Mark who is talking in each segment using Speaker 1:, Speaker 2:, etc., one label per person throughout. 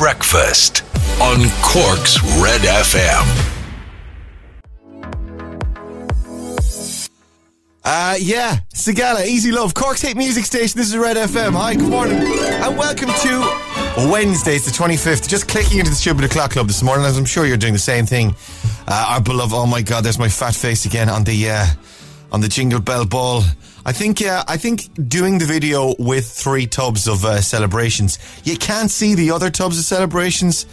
Speaker 1: breakfast on Cork's Red FM.
Speaker 2: Uh, yeah, Sigala, Easy Love, Cork's hit music station. This is Red FM. Hi, good morning, and welcome to Wednesday. It's the 25th. Just clicking into the Stupid O'Clock Club this morning, as I'm sure you're doing the same thing. Uh, our beloved, oh my God, there's my fat face again on the uh, on the Jingle Bell Ball. I think, uh, I think doing the video with three tubs of uh, celebrations, you can't see the other tubs of celebrations,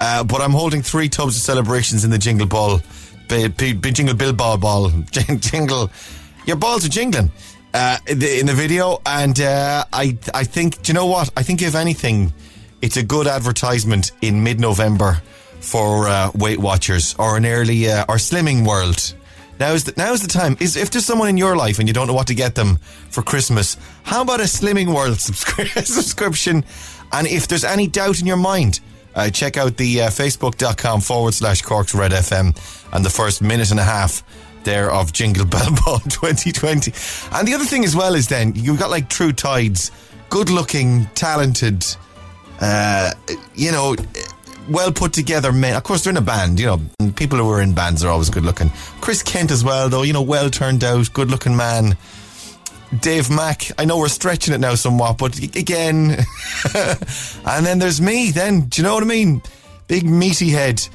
Speaker 2: uh, but I'm holding three tubs of celebrations in the Jingle Ball, b- b- Jingle Bill Ball Ball, Jingle. Your balls are jingling uh, in, the, in the video, and uh, I I think do you know what? I think if anything, it's a good advertisement in mid-November for uh, Weight Watchers or an early uh, or Slimming World. Now's the, now's the time. Is if there's someone in your life and you don't know what to get them for Christmas, how about a Slimming World subscri- subscription? And if there's any doubt in your mind, uh, check out the uh, facebook.com forward slash Corks Red FM and the first minute and a half there of Jingle Bell Ball 2020. And the other thing as well is then you've got like True Tides, good looking, talented, uh, you know, well put together men. Of course, they're in a band, you know, people who are in bands are always good looking. Chris Kent as well, though, you know, well turned out, good looking man. Dave Mack, I know we're stretching it now somewhat, but again, and then there's me, then, do you know what I mean? Big meaty head.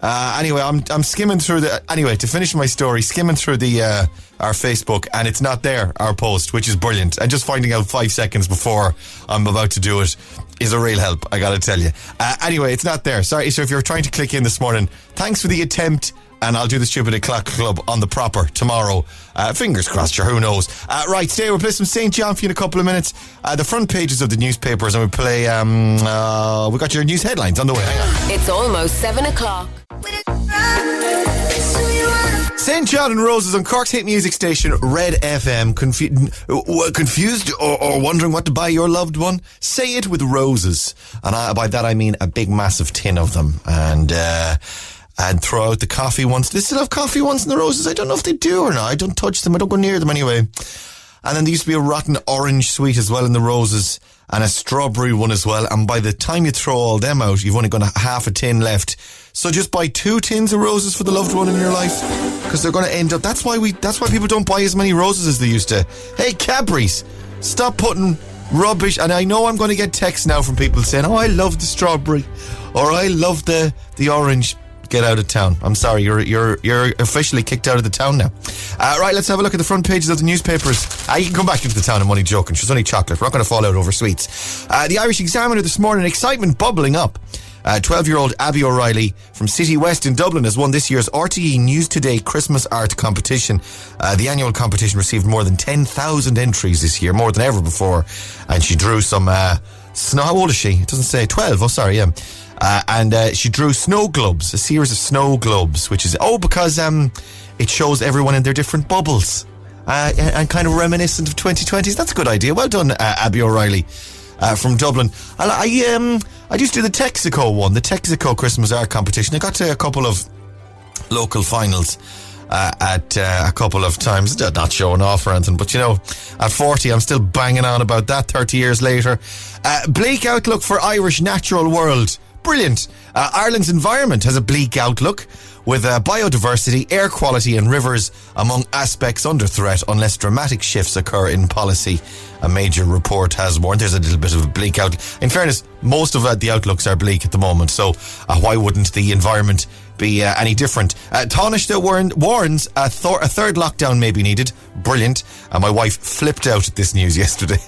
Speaker 2: Uh, anyway, I'm I'm skimming through the anyway to finish my story, skimming through the uh, our Facebook, and it's not there our post, which is brilliant. And just finding out five seconds before I'm about to do it is a real help. I got to tell you. Uh, anyway, it's not there. Sorry. So if you're trying to click in this morning, thanks for the attempt. And I'll do the stupid o'clock club on the proper tomorrow. Uh, fingers crossed, sure, who knows? Uh, right, today We'll play some SAINt JHN for you in a couple of minutes. Uh, the front pages of the newspapers, and we play. Um, uh, we got your news headlines on the way. Hang on.
Speaker 3: It's almost seven o'clock.
Speaker 2: SAINt JHN and Roses on Cork's hit music station, Red FM. Confu- confused or, or, wondering what to buy your loved one? Say it with roses. And I, by that I mean a big massive tin of them. And, uh, and throw out the coffee ones. They still have coffee ones in the roses? I don't know if they do or not. I don't touch them. I don't go near them anyway. And then there used to be a rotten orange sweet as well in the roses and a strawberry one as well. And by the time you throw all them out, you've only got a half a tin left. So just buy two tins of roses for the loved one in your life because they're going to end up. That's why we. That's why people don't buy as many roses as they used to. Hey, Cadbury's, stop putting rubbish. And I know I'm going to get texts now from people saying, "Oh, I love the strawberry," or "I love the the orange." Get out of town. I'm sorry, you're you're you're officially kicked out of the town now. Uh, right, let's have a look at the front pages of the newspapers. Uh, you can come back into the town. I'm only joking. She's only chocolate. We're not going to fall out over sweets. Uh, the Irish Examiner this morning, excitement bubbling up. 12 year old Abby O'Reilly from Citywest in Dublin has won this year's RTE News Today Christmas Art Competition. Uh, the annual competition received more than 10,000 entries this year, more than ever before. And she drew some, uh. How old is she? It doesn't say 12. Oh, sorry, yeah. Uh, and uh, she drew snow globes, a series of snow globes, which is, oh, because um, it shows everyone in their different bubbles. Uh, and kind of reminiscent of 2020s. That's a good idea. Well done, uh, Abby O'Reilly uh, from Dublin. I, I um I used to do the Texaco one, the Texaco Christmas art competition. I got to a couple of local finals. Uh, at uh, a couple of times, not showing off or anything, but you know, at 40, I'm still banging on about that 30 years later. Uh, bleak outlook for Irish natural world. Brilliant. Uh, Ireland's environment has a bleak outlook with uh, biodiversity, air quality, and rivers among aspects under threat unless dramatic shifts occur in policy. A major report has warned. There's a little bit of a bleak outlook. In fairness, most of uh, the outlooks are bleak at the moment, so uh, why wouldn't the environment be uh, any different. Uh, Taoiseach warn, warns a, th- a, third lockdown may be needed. Brilliant. And my wife flipped out at this news yesterday.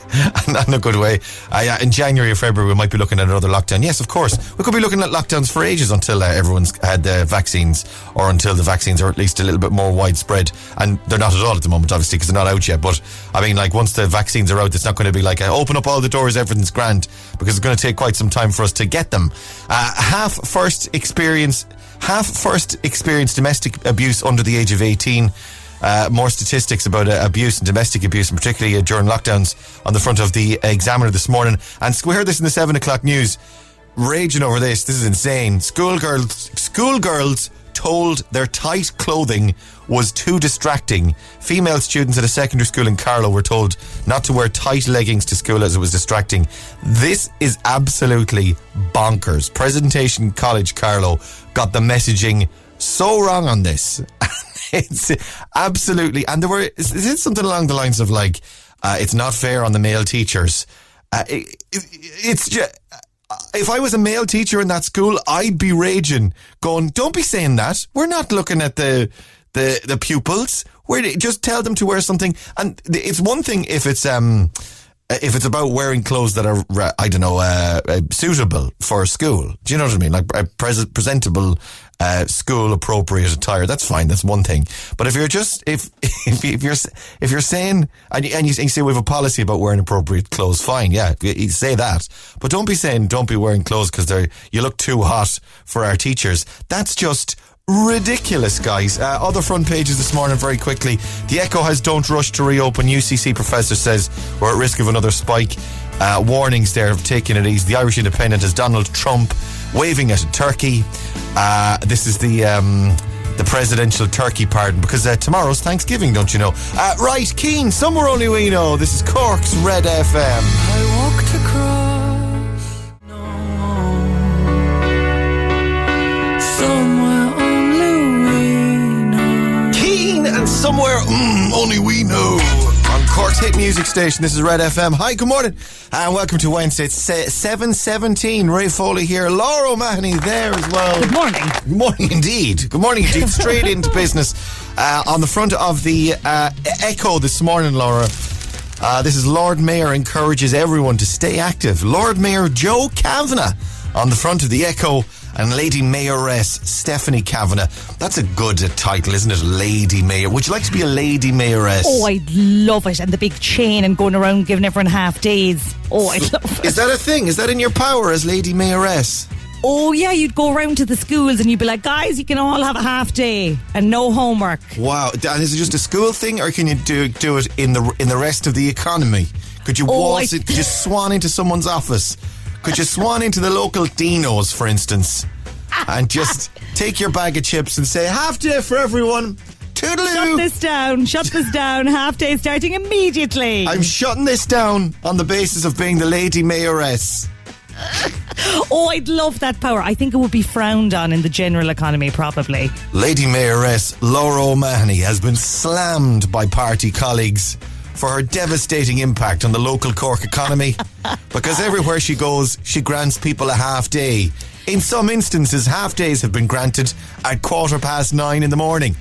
Speaker 2: Not in a good way. Uh, yeah, in January or February, we might be looking at another lockdown. Yes, of course. We could be looking at lockdowns for ages until uh, everyone's had the vaccines or until the vaccines are at least a little bit more widespread. And they're not at all at the moment, obviously, because they're not out yet. But I mean, like, once the vaccines are out, it's not going to be like, uh, open up all the doors, everything's grand, because it's going to take quite some time for us to get them. Uh, half first experience half first experienced domestic abuse under the age of 18. Uh, more statistics about uh, abuse and domestic abuse, and particularly uh, during lockdowns, on the front of the Examiner this morning. And we heard this in the seven o'clock news, raging over this. This is insane. Schoolgirls, schoolgirls told their tight clothing was too distracting. Female students at a secondary school in Carlow were told not to wear tight leggings to school as it was distracting. This is absolutely bonkers. Presentation College Carlow got the messaging so wrong on this. it's absolutely, and there were, is it something along the lines of like, uh, it's not fair on the male teachers. Uh, it, it, it's just, if I was a male teacher in that school, I'd be raging, going, "Don't be saying that. We're not looking at the the the pupils. We're just tell them to wear something." And it's one thing if it's um if it's about wearing clothes that are, I don't know, uh, uh, suitable for school. Do you know what I mean? Like a pres- presentable, uh, school appropriate attire. That's fine. That's one thing. But if you're just, if, if, if you're, if you're saying, and you, and you, say we have a policy about wearing appropriate clothes, fine. Yeah. You say that. But don't be saying don't be wearing clothes because they're, you look too hot for our teachers. That's just, ridiculous, guys. Uh, other front pages this morning, very quickly. The Echo has don't rush to reopen. UCC professor says we're at risk of another spike. Uh, warnings there of taking it easy. The Irish Independent has Donald Trump waving at a Turkey. Uh, this is the. Um, the presidential turkey pardon because uh, tomorrow's Thanksgiving, don't you know? Uh, right, Keane, somewhere only we know. This is Cork's Red FM. And somewhere mm, only we know. On Cork's hit music station, this is Red FM. Hi, good morning, and welcome to Wednesday. It's 7.17. Ray Foley here. Laura O'Mahony there as well.
Speaker 3: Good morning.
Speaker 2: Good morning indeed. Good morning indeed. Straight into business. Uh, on the front of the uh, Echo this morning, Laura. Uh, this is Lord Mayor encourages everyone to stay active. Lord Mayor Joe Kavanagh on the front of the Echo and Lady Mayoress Stephanie Kavanagh. That's a good title, isn't it? Lady Mayor. Would you like to be a Lady Mayoress?
Speaker 3: Oh, I'd love it. And the big chain and going around giving everyone half days. Oh, I'd love it.
Speaker 2: Is that a thing? Is that in your power as Lady Mayoress?
Speaker 3: Oh yeah, you'd go around to the schools and you'd be like, guys, you can all have a half day and no homework.
Speaker 2: Wow, and is it just a school thing, or can you do do it in the in the rest of the economy? Could you oh, waltz it? Could you swan into someone's office? Could you swan into the local Dino's, for instance, and just take your bag of chips and say half day for everyone? Toodaloo.
Speaker 3: Shut this down. Shut this down. Half day starting immediately.
Speaker 2: I'm shutting this down on the basis of being the lady mayoress.
Speaker 3: oh, I'd love that power. I think it would be frowned on in the general economy, probably.
Speaker 2: Lady Mayoress Laura O'Mahony has been slammed by party colleagues for her devastating impact on the local Cork economy because everywhere she goes, she grants people a half day. In some instances, half days have been granted at quarter past nine in the morning.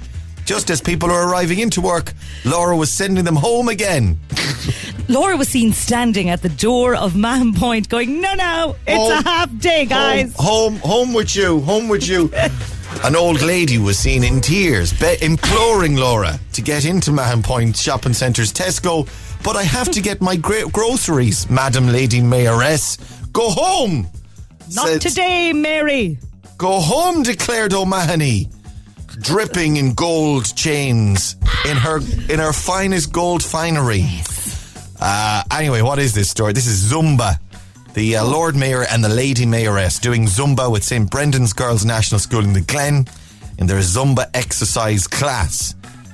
Speaker 2: Just as people are arriving into work, Laura was sending them home again.
Speaker 3: Laura was seen standing at the door of Mahon Point going, No, no, it's home, a half day, guys.
Speaker 2: Home, home, home with you, home with you. An old lady was seen in tears, be- imploring Laura to get into Mahon Point Shopping Centre's Tesco. But I have to get my gra- groceries, Madam Lady Mayoress. Go home.
Speaker 3: Not said, today, Mary.
Speaker 2: Go home, declared O'Mahony, dripping in gold chains in her in her finest gold finery. Yes. Uh, anyway, what is this story? This is Zumba the uh, Lord Mayor and the Lady Mayoress doing Zumba with St. Brendan's Girls National School in the Glen in their Zumba exercise class.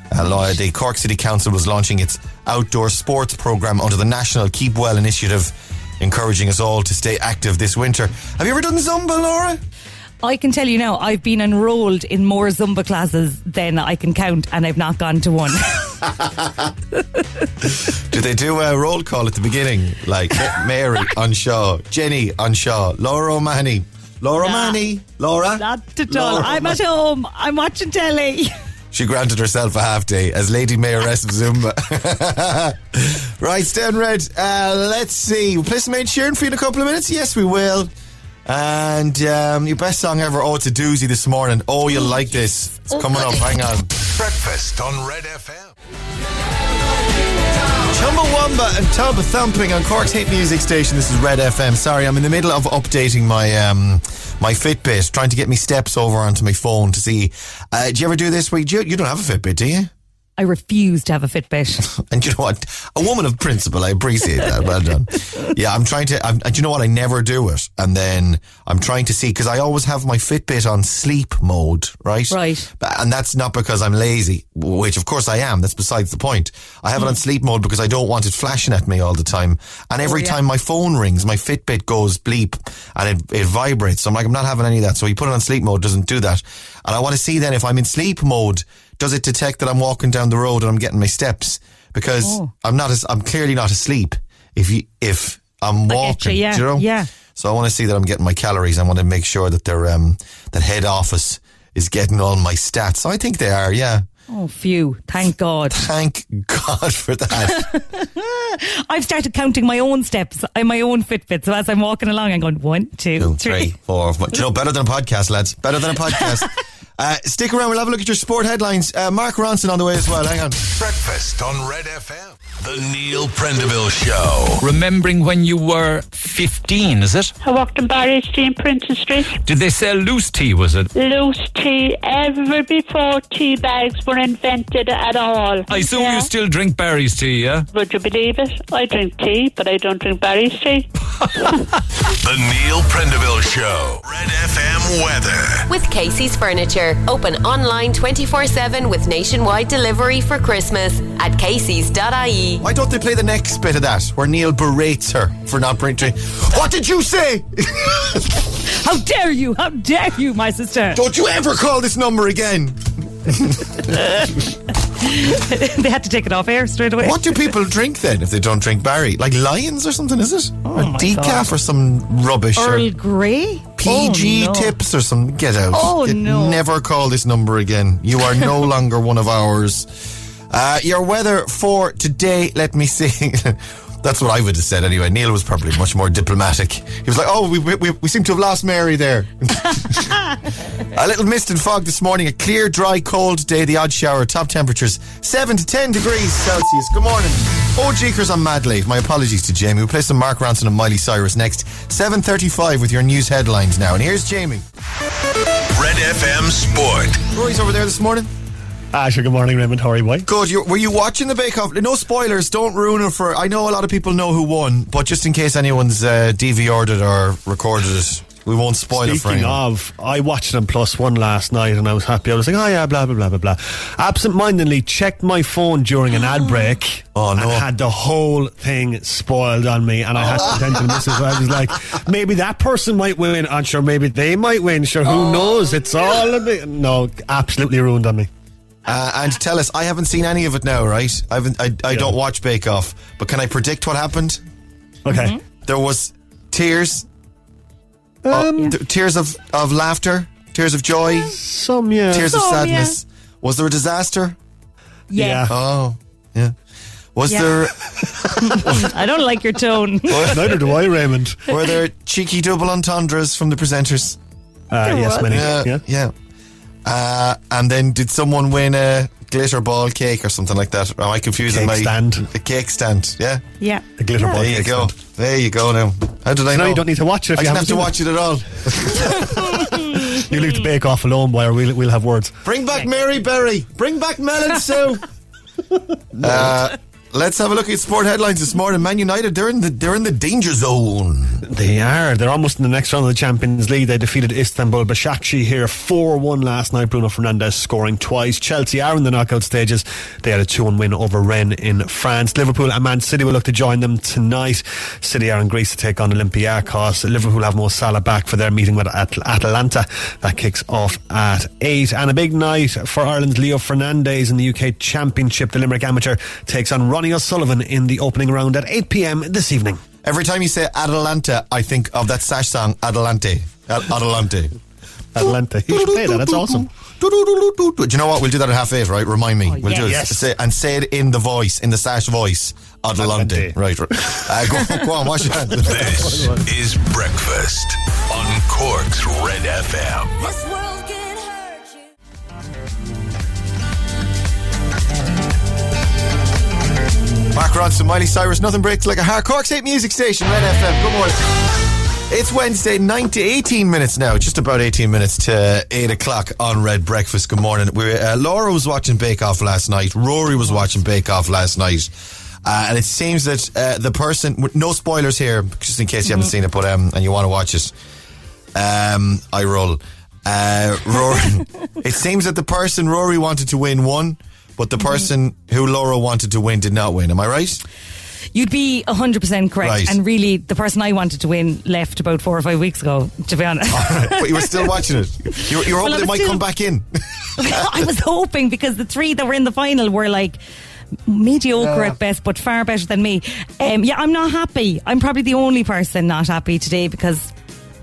Speaker 2: Uh, the Cork City Council was launching its outdoor sports program under the National Keep Well initiative, encouraging us all to stay active this winter. Have you ever done Zumba, Laura?
Speaker 3: I can tell you now, I've been enrolled in more Zumba classes than I can count, and I've not gone to one.
Speaker 2: do they do a roll call at the beginning? Like Mary on Shaw, Jenny on Shaw, Laura O'Mahony, Laura nah, O'Mahony, Laura?
Speaker 3: Not at all. Laura I'm at home. I'm watching telly.
Speaker 2: She granted herself a half day as Lady Mayoress of Zumba. right, Stan Red, uh, let's see. We'll play some Ed Sheeran for you in a couple of minutes. Yes, we will. And um, your best song ever, oh, it's a doozy this morning. Oh, you'll like this. It's coming up. Hang on.
Speaker 1: Breakfast on Red FM.
Speaker 2: Chumbawamba and Tub Thumping on Cork's hit music station. This is Red FM. Sorry, I'm in the middle of updating my um, my Fitbit, trying to get me steps over onto my phone to see. Uh, do you ever do this? Where you, you don't have a Fitbit, do you?
Speaker 3: I refuse to have a Fitbit.
Speaker 2: And you know what? A woman of principle. I appreciate that. Well done. Yeah, I'm trying to. I'm, and you know what? I never do it. And then I'm trying to see because I always have my Fitbit on sleep mode, right?
Speaker 3: Right.
Speaker 2: And that's not because I'm lazy, which of course I am. That's besides the point. I have it on mm. sleep mode because I don't want it flashing at me all the time. And oh, every
Speaker 3: Oh, yeah.
Speaker 2: time my phone rings, my Fitbit goes bleep and it, it vibrates. So I'm like, I'm not having any of that. So you put it on sleep mode, doesn't do that. And I want to see then if I'm in sleep mode, does it detect that I'm walking down the road and I'm getting my steps? Because
Speaker 3: Oh.
Speaker 2: I'm not, as, I'm clearly not asleep if you, if I'm walking.
Speaker 3: you, yeah,
Speaker 2: you know?
Speaker 3: yeah.
Speaker 2: So I want to see that I'm getting my calories. I want to make sure that they're, um, that head office is getting all my stats. So I think they are, yeah.
Speaker 3: Oh, phew. Thank God.
Speaker 2: Thank God for that.
Speaker 3: I've started counting my own steps on my own Fitbit. So as I'm walking along, I'm going one, two,
Speaker 2: Two,
Speaker 3: three.
Speaker 2: three, four. five. You know, better than a podcast, lads. Better than a podcast. uh, stick around. We'll have a look at your sport headlines. Uh, Mark Ronson on the way as well. Hang on.
Speaker 1: Breakfast on Red FM. The Neil Prendeville Show.
Speaker 4: Remembering when you were 15, is it?
Speaker 5: I worked in Barry Street, Princes Street.
Speaker 4: Did they sell loose tea, was it?
Speaker 5: Loose tea, ever before tea bags were invented at all.
Speaker 4: I assume
Speaker 5: Yeah.
Speaker 4: you still drink Barry's tea, yeah?
Speaker 5: Would you believe it? I drink tea, but I don't drink Barry's tea.
Speaker 1: The Neil Prendeville Show. Red FM weather.
Speaker 6: With Casey's Furniture. Open online 24 7 with nationwide delivery for Christmas at Casey's.ie.
Speaker 2: Why don't they play the next bit of that where Neil berates her for not bringing? What did you say?
Speaker 3: How dare you? How dare you, my sister?
Speaker 2: Don't you ever call this number again?
Speaker 3: They had to take it off air straight away.
Speaker 2: What do people drink then if they don't drink Barry? Like Lyons or something? Is it? or
Speaker 3: Oh my
Speaker 2: decaf
Speaker 3: God.
Speaker 2: or some rubbish?
Speaker 3: Earl
Speaker 2: or
Speaker 3: Grey?
Speaker 2: PG
Speaker 3: Oh, no.
Speaker 2: tips or some? Get out!
Speaker 3: Oh,
Speaker 2: Get-
Speaker 3: no.
Speaker 2: Never call this number again. You are no longer one of ours. Uh, your weather for today. Let me see. That's what I would have said anyway. Neil was probably much more diplomatic. He was like, "Oh, we we, we seem to have lost Mary there." a little mist and fog this morning. A clear, dry, cold day. The odd shower. Top temperatures seven to ten degrees Celsius. Good morning. Oh, Jeekers, I'm mad late. My apologies to Jamie. We'll play some Mark Ronson and Miley Cyrus next. Seven thirty-five with your news headlines now. And here's Jamie.
Speaker 1: Red FM Sport.
Speaker 2: Rory's over there this morning.
Speaker 7: Ah, sure. Good morning, Raymond. How are you, boy?
Speaker 2: Good. You, were you watching the Bake Off? No spoilers. Don't ruin it for. I know a lot of people know who won, but just in case anyone's uh, DVR'd it or recorded it, we won't spoil it for
Speaker 7: Speaking
Speaker 2: anyone.
Speaker 7: of, I watched them plus one last night and I was happy. I was like, oh yeah, blah, blah, blah, blah, blah. Absent mindedly checked my phone during an ad break.
Speaker 2: Oh, no.
Speaker 7: And had the whole thing spoiled on me. And I had to pretend to the missus. I was like, maybe that person might win. And sure, maybe they might win. Sure, who knows? It's all a bit. No, absolutely ruined on me.
Speaker 2: Uh, and tell us, I haven't seen any of it now, right? I haven't. I, I
Speaker 7: Yeah.
Speaker 2: don't watch Bake Off, but can I predict what happened?
Speaker 7: Okay.
Speaker 2: There was tears,
Speaker 7: Um,
Speaker 2: uh, th- tears of, of laughter, tears of joy,
Speaker 7: Some, yeah.
Speaker 2: tears of
Speaker 3: Some,
Speaker 2: sadness. Was there a disaster?
Speaker 3: Yeah.
Speaker 7: Yeah.
Speaker 2: Oh, yeah. Was
Speaker 3: Yeah.
Speaker 2: there
Speaker 3: I don't like your tone.
Speaker 7: Neither do I, Raymond.
Speaker 2: were there cheeky double entendres from the presenters?
Speaker 7: Uh, yes,
Speaker 3: was.
Speaker 7: many.
Speaker 2: Yeah,
Speaker 7: Yeah.
Speaker 2: Yeah. Uh, and then did someone win a glitter ball cake or something like that? Am I confusing
Speaker 7: Cake
Speaker 2: my
Speaker 7: stand.
Speaker 2: A cake stand, yeah.
Speaker 3: Yeah.
Speaker 7: A glitter ball
Speaker 2: There you
Speaker 7: cake
Speaker 2: go.
Speaker 7: stand.
Speaker 2: There you go. Now, how did I know?
Speaker 7: No, you don't need to watch it if
Speaker 2: I
Speaker 7: you
Speaker 2: didn't have to
Speaker 7: seen
Speaker 2: watch it at all.
Speaker 7: You leave the bake off alone, boy, or we'll, we'll have words.
Speaker 2: Bring back Mary Berry. Bring back Mel and Sue. uh, let's have a look at sport headlines this morning. Man United, they're in the they're in the danger zone.
Speaker 7: They are. They're almost in the next round of the Champions League. They defeated Istanbul Başakşehir here 4 1 last night. Bruno Fernandes scoring twice. Chelsea are in the knockout stages. They had a 2 1 win over Rennes in France. Liverpool and Man City will look to join them tonight. City are in Greece to take on Olympiacos. Liverpool have Mo Salah back for their meeting with At- Atalanta. That kicks off at 8. And a big night for Ireland's Leo Fernandez in the UK Championship. The Limerick Amateur takes on Ronnie O'Sullivan in the opening round at 8 pm this evening.
Speaker 2: Every time you say Atalanta, I think of that Sash song Adelante. Ad- Adelante.
Speaker 7: Atlanta. You should play that. That's awesome.
Speaker 2: Do you know what? We'll do that at half eight, right? Remind me. we'll do it.
Speaker 7: yes.
Speaker 2: Say, and say it in the voice, in the Sash voice. Adelante.
Speaker 7: Adelante.
Speaker 2: Right. right. Uh, go, go on, wash your hands.
Speaker 1: This is Breakfast on Cork's Red FM.
Speaker 2: Mark Ronson, Miley Cyrus, nothing breaks like a hard Cork's 8 music station, Red FM. Good morning. It's Wednesday, 9 to 18 minutes now, just about 18 minutes to 8 o'clock on Red Breakfast. Good morning. we uh, Laura was watching Bake Off last night. Rory was watching Bake Off last night. Uh, and it seems that uh, the person, with no spoilers here, just in case you haven't seen it, but um, and you want to watch it, um, I roll. Uh, Rory, it seems that the person Rory wanted to win won, but the person who Laura wanted to win did not win. Am I right?
Speaker 3: You'd be 100% correct.
Speaker 2: Right.
Speaker 3: And really, the person I wanted to win left about four or five weeks ago, to be honest.
Speaker 2: but you were still watching it. You were, you were hoping
Speaker 3: Well, I
Speaker 2: it
Speaker 3: was
Speaker 2: might
Speaker 3: still-
Speaker 2: come back in.
Speaker 3: I was hoping because the three that were in the final were like mediocre at best, but far better than me. Um, yeah, I'm not happy. I'm probably the only person not happy today because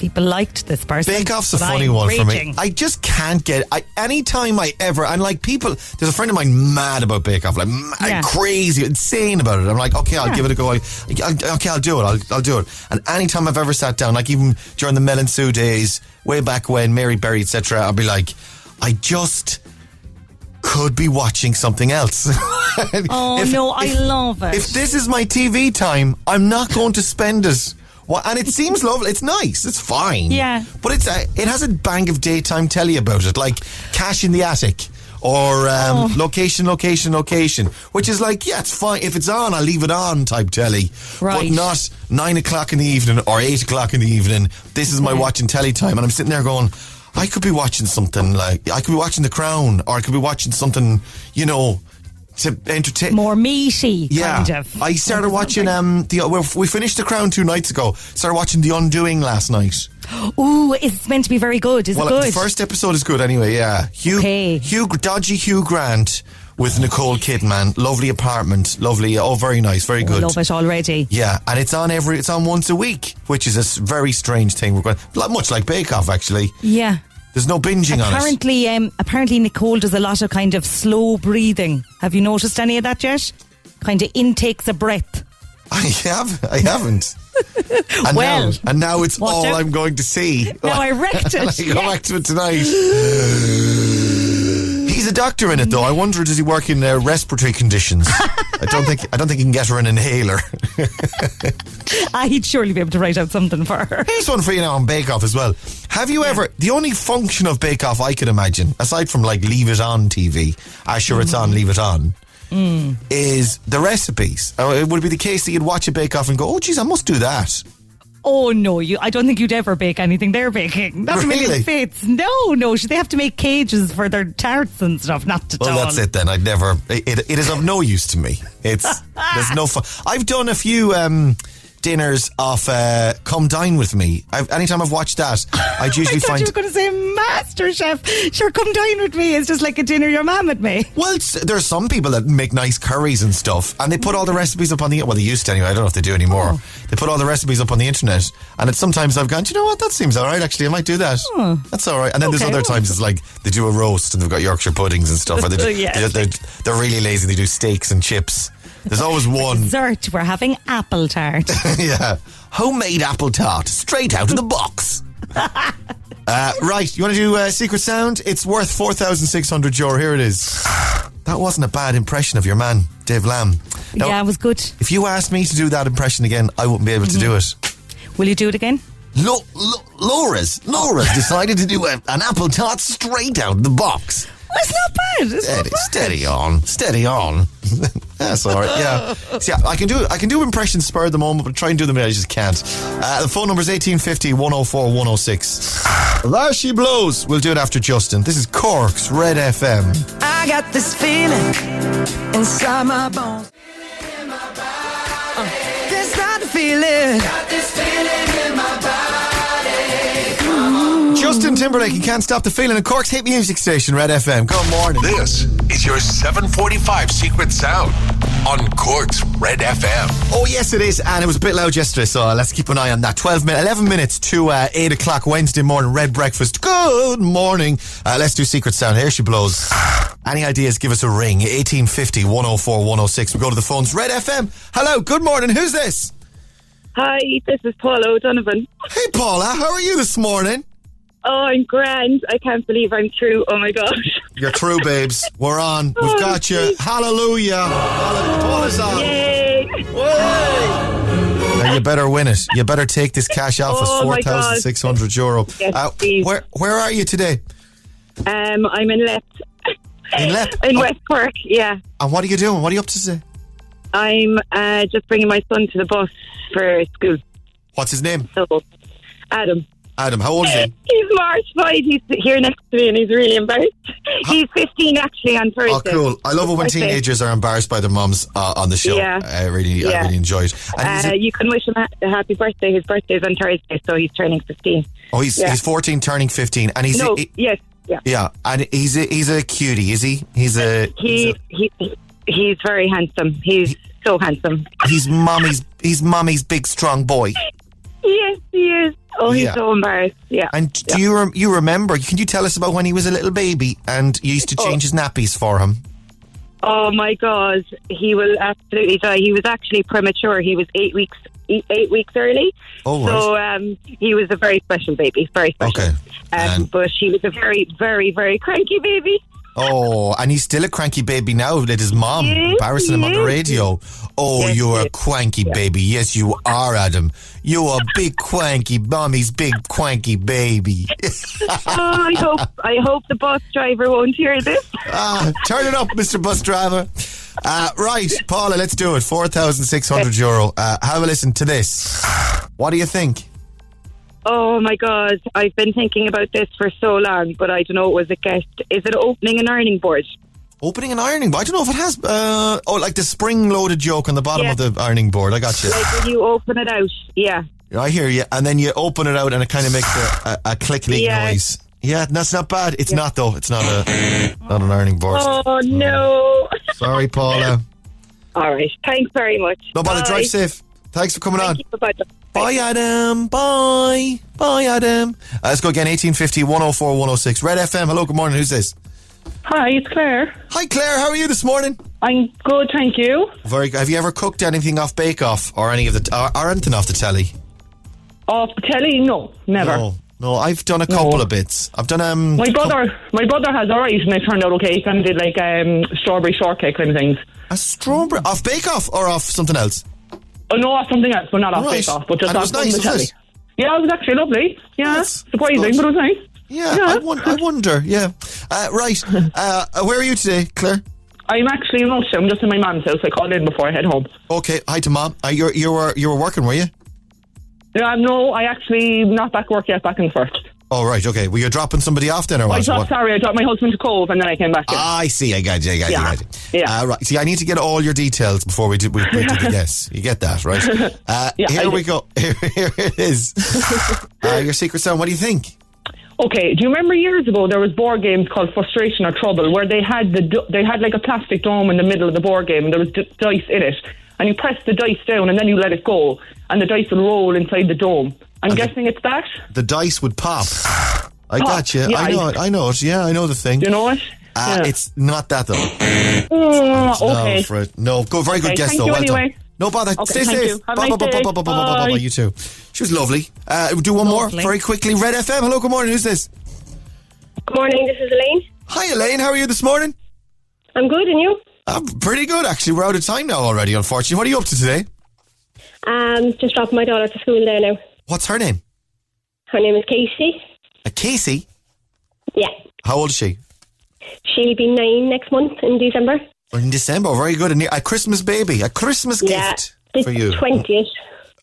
Speaker 3: people liked this person.
Speaker 2: Bake Off's a funny
Speaker 3: I'm
Speaker 2: one for me. I just can't get. I anytime I ever and like people. There's a friend of mine mad about Bake Off, like
Speaker 3: Yeah.
Speaker 2: crazy, insane about it. I'm like, okay, I'll
Speaker 3: Yeah.
Speaker 2: give it a go. I, I- okay, I'll do it. I'll, I'll do it. And anytime I've ever sat down, like even during the Mel and Sue days, way back when Mary Berry, etc., I'll be like, I just could be watching something else.
Speaker 3: Oh, no, I love it.
Speaker 2: If this is my TV time, I'm not going to spend it. Well, and it seems lovely. It's nice. It's fine.
Speaker 3: Yeah.
Speaker 2: But it's it has a bang of daytime telly about it, like Cash in the Attic or um,
Speaker 3: Oh.
Speaker 2: Location, Location, Location, which is like, yeah, it's fine. If it's on, I'll leave it on type telly.
Speaker 3: Right.
Speaker 2: But not nine o'clock in the evening or eight o'clock in the evening. This is my watching telly time. And I'm sitting there going, I could be watching something like, I could be watching The Crown or I could be watching something, you know, to entertain.
Speaker 3: More meaty,
Speaker 2: Yeah,
Speaker 3: kind of.
Speaker 2: I started watching um the well, we finished The Crown two nights ago. Started watching The Undoing last night.
Speaker 3: Ooh, it's meant to be very good. Is
Speaker 2: well,
Speaker 3: it good?
Speaker 2: the first episode is good anyway. Yeah, Hugh,
Speaker 3: Okay.
Speaker 2: Hugh, dodgy Hugh Grant with Nicole Kidman. Lovely apartment, lovely. Oh, very nice, very
Speaker 3: I
Speaker 2: good.
Speaker 3: love it already.
Speaker 2: Yeah, and it's on every. It's on once a week, which is a very strange thing. We're going like, much like Bake Off, actually.
Speaker 3: Yeah.
Speaker 2: There's no binging on it.
Speaker 3: Apparently, um, apparently Nicole does a lot of kind of slow breathing. Have you noticed any of that yet? Kind of intakes a breath.
Speaker 2: I have. I haven't. And
Speaker 3: Well,
Speaker 2: now, and now it's all
Speaker 3: out.
Speaker 2: I'm going to see.
Speaker 3: Now I wrecked it,
Speaker 2: I go back to it tonight. He's a doctor in it, though. I wonder does he work in uh, respiratory conditions? I don't think. I don't think he can get her an inhaler.
Speaker 3: Ah, he'd surely be able to write out something for her.
Speaker 2: Here's one for you now on Bake Off as well. Have you ever? The only function of Bake Off I can imagine, aside from like Leave It On TV, ah sure it's on, Leave It On, is the recipes. Uh, it would be the case that you'd watch a Bake Off and go, oh, geez, I must do that.
Speaker 3: Oh no, you! I don't think you'd ever bake anything they're baking. A
Speaker 2: Really?
Speaker 3: million fates. No, no. They have to make cages for their tarts and stuff? Not at
Speaker 2: Well,
Speaker 3: all.
Speaker 2: that's it then. I'd never. It, it is of no use to me. It's there's no fun. I've done a few um, dinners off uh, Come Dine with Me. I've, anytime I've watched that, I'd
Speaker 3: I
Speaker 2: usually
Speaker 3: thought
Speaker 2: find.
Speaker 3: you were going to say Master Chef. Sure, come dine with me. It's just like a dinner your mum had made.
Speaker 2: Well, it's, there are some people that make nice curries and stuff, and they put all the recipes up on the. Well, they used to anyway. I don't know if they do anymore.
Speaker 3: Oh.
Speaker 2: They put all the recipes up on the internet, and it's sometimes I've gone. "Do you know what? That seems all right. Actually, I might do that. That's all right. And then there's other
Speaker 3: well.
Speaker 2: times it's like they do a roast and they've got Yorkshire puddings and stuff. Or they do,
Speaker 3: Yeah.
Speaker 2: they're, they're really lazy. They do steaks and chips. There's always one.
Speaker 3: Dessert. We're having apple tart.
Speaker 2: yeah. Homemade apple tart, straight out of the box. uh, right, you want to do uh, Secret Sound? It's worth 4,600 euro. Here it is. That wasn't a bad impression of your man, Dave Lamb. Now,
Speaker 3: yeah, it was good.
Speaker 2: if you asked me to do that impression again, I wouldn't be able to do it.
Speaker 3: Will you do it again?
Speaker 2: Lo- Lo- Laura's, Laura's decided to do a, an apple tart straight out of the box.
Speaker 3: It's not bad. It's not
Speaker 2: Steady,
Speaker 3: bad.
Speaker 2: steady on, steady on. That's all right. Yeah. See, I can do I can do impressions spur of the moment, but try and do them. I just can't. Uh, the phone number is 1850 104 106. There she blows. We'll do it after Justin. This is Cork's Red FM.
Speaker 8: I got this feeling inside my bones. Uh, This got the feeling.
Speaker 2: Justin Timberlake, you can't stop the feeling of Cork's hit music station, Red FM. Good morning.
Speaker 1: This is your 745 Secret Sound on Cork's Red FM.
Speaker 2: Oh, yes, it is. And it was a bit loud yesterday, so uh, let's keep an eye on that. 12 minutes, 11 minutes to uh, 8 o'clock Wednesday morning, Red Breakfast. Good morning. Uh, let's do Secret Sound. Here she blows. Any ideas, give us a ring. 1850 104 106. We go to the phones. Red FM. Hello, good morning. Who's this?
Speaker 5: Hi, this is Paula O'Donovan.
Speaker 2: Hey, Paula. How are you this morning?
Speaker 5: Oh, I'm grand. I can't believe I'm through. Oh my gosh.
Speaker 2: You're through, babes. We're on. We've
Speaker 5: Oh,
Speaker 2: got you.
Speaker 5: geez.
Speaker 2: Hallelujah. Hallelujah.
Speaker 5: Yay!
Speaker 2: Now you better win it. You better take this cash off
Speaker 9: Oh, God.
Speaker 2: 4,600 euro.
Speaker 9: Yes,
Speaker 2: Uh, where, where are you today?
Speaker 9: Um, I'm in Leap.
Speaker 2: In Leap?
Speaker 9: In
Speaker 2: Oh.
Speaker 9: West Cork, yeah.
Speaker 2: And what are you doing? What are you up to today?
Speaker 9: I'm uh, just bringing my son to the bus for school.
Speaker 2: What's his name?
Speaker 9: So, Adam.
Speaker 2: Adam. How old is he?
Speaker 9: He's mortified. He's here next to me and he's really embarrassed. He's 15 actually on Thursday.
Speaker 2: Oh, cool. I love it when teenagers are embarrassed by their mums uh, on the show.
Speaker 9: Yeah.
Speaker 2: I really, I really enjoy it.
Speaker 9: Uh,
Speaker 2: a-
Speaker 9: you can wish him a a happy birthday. His birthday's on Thursday, so he's turning 15.
Speaker 2: oh, he's,
Speaker 9: yeah.
Speaker 2: he's 14, turning 15. And he's
Speaker 9: no,
Speaker 2: a, he-
Speaker 9: yes, yeah.
Speaker 2: yeah, and he's a, he's a cutie, is he? He's a,
Speaker 9: He, he he's very handsome. He's so handsome.
Speaker 2: he's mommy's, he's mommy's big strong boy.
Speaker 9: Yes, he is. Oh, he's
Speaker 2: Yeah.
Speaker 9: so embarrassed. Yeah.
Speaker 2: And do you rem- you remember? Can you tell us about when he was a little baby and you used to change his nappies for him?
Speaker 9: Oh my God, he will absolutely die. He was actually premature. He was eight weeks eight eight weeks early.
Speaker 2: Oh,
Speaker 9: So um, he was a very special baby, very special.
Speaker 2: Okay.
Speaker 9: Um,
Speaker 2: And-
Speaker 9: but he was a very, very, very cranky baby.
Speaker 2: Oh, and he's still a cranky baby now. Let his mom
Speaker 9: Yes,
Speaker 2: embarrassing him on the radio. Oh,
Speaker 9: Yes,
Speaker 2: you're a cranky baby. Yes, you are, Adam. You're a big cranky, mommy's big cranky baby.
Speaker 9: oh, I hope I hope the bus driver won't hear this.
Speaker 2: ah, turn it up, Mr. Bus Driver. Uh, right, Paula, let's do it. 4,600 euro. Uh, have a listen to this. What do you think?
Speaker 9: Oh my God, I've been thinking about this for so long, but I don't know. Was it guessed? Is it opening an ironing board?
Speaker 2: Opening an ironing board. I don't know if it has. Uh, oh, like the spring-loaded joke on the bottom
Speaker 9: Yeah.
Speaker 2: of the ironing board. I got you.
Speaker 9: Like when you open it out, yeah.
Speaker 2: I hear you. And then you open it out, and it kind of makes a, a, a clickety
Speaker 9: Yeah.
Speaker 2: noise. Yeah, that's not bad. It's not though. It's not a not an ironing board.
Speaker 9: Oh no!
Speaker 2: Sorry, Paula.
Speaker 9: All right, thanks very much.
Speaker 2: No bother.
Speaker 9: Bye.
Speaker 2: Drive safe. Thanks for coming on.
Speaker 9: Thank you. Bye.
Speaker 2: Bye, Adam. Bye. Bye, Adam. Uh, let's go again. 1850 104 106. Red FM. Hello. Good morning. Who's this?
Speaker 10: Hi, it's Claire.
Speaker 2: Hi, Claire. How are you this morning?
Speaker 10: I'm good, thank you.
Speaker 2: Very good. Have you ever cooked anything off Bake Off or any of the or, or anything off the telly?
Speaker 10: Off the telly? No, never.
Speaker 2: No. No, I've done a couple of bits. I've done um.
Speaker 10: My brother, my brother has alright, and they turned out okay. He kind of did like um, strawberry shortcake kind of things.
Speaker 2: A strawberry off Bake Off or off something else?
Speaker 10: Oh no, off something else, but not off
Speaker 2: Right.
Speaker 10: Bake Off, but just off
Speaker 2: nice,
Speaker 10: the telly. Yeah, it was actually lovely. Yeah,
Speaker 2: That's-
Speaker 10: surprising,
Speaker 2: that's
Speaker 10: but it was nice.
Speaker 2: Yeah,
Speaker 10: Yeah.
Speaker 2: I, won- I wonder. Yeah, uh, right. Uh, where are you today, Claire?
Speaker 10: I'm actually in Russia. I'm just in my mum's house. I called in before I head home.
Speaker 2: Okay, hi to mom. Uh, you you were you were working, were you?
Speaker 10: Yeah, no, I actually not back work yet. Back in the first.
Speaker 2: Oh right, okay. Were you dropping somebody off then, or what?
Speaker 10: I
Speaker 2: dropped.
Speaker 10: Sorry, I dropped my husband to Cobh, and then I came back. In.
Speaker 2: Ah, I see. I got you. I got you. I
Speaker 10: Yeah.
Speaker 2: got you.
Speaker 10: Yeah.
Speaker 2: Uh, right. See, I need to get all your details before we do, we, we do the guess. You get that, right? Uh,
Speaker 10: Yeah,
Speaker 2: here
Speaker 10: I
Speaker 2: we
Speaker 10: do.
Speaker 2: go. Here, here it is. uh, your secret sound. What do you think?
Speaker 10: Okay, do you remember years ago there was board games called Frustration or Trouble where they had the do- they had like a plastic dome in the middle of the board game and there was d- dice in it and you press the dice down and then you let it go and the dice will roll inside the dome. I'm guessing it's that.
Speaker 2: The dice would pop. I
Speaker 10: Pop,
Speaker 2: got you.
Speaker 10: yeah,
Speaker 2: I know
Speaker 10: I-
Speaker 2: it. I know it. Yeah, I know the thing.
Speaker 10: You know it?
Speaker 2: Uh,
Speaker 10: Yeah.
Speaker 2: It's not that though.
Speaker 10: Mm, okay.
Speaker 2: No, Fred. No, go. Very good guess
Speaker 10: thank
Speaker 2: though.
Speaker 10: you
Speaker 2: well done. No bother.
Speaker 10: Okay,
Speaker 2: Stay
Speaker 10: thank
Speaker 2: safe.
Speaker 10: Bye.
Speaker 2: You too. She was lovely. Uh, do one more very quickly. Red FM. Hello. Good morning. Who's this?
Speaker 11: Good morning, this is Elaine.
Speaker 2: Hi, Elaine. How are you this morning?
Speaker 11: I'm good, and you?
Speaker 2: I'm pretty good, actually. We're out of time now already, unfortunately. What are you up to today?
Speaker 11: Um, just dropping my daughter to school there now.
Speaker 2: What's her name?
Speaker 11: Her name is Casey.
Speaker 2: Uh, Casey.
Speaker 11: Yeah.
Speaker 2: How old is she?
Speaker 11: She'll be nine next month in December.
Speaker 2: In December. Very good. A A Christmas baby. A Christmas
Speaker 11: Yeah.
Speaker 2: gift
Speaker 11: The
Speaker 2: for you.
Speaker 11: 20th.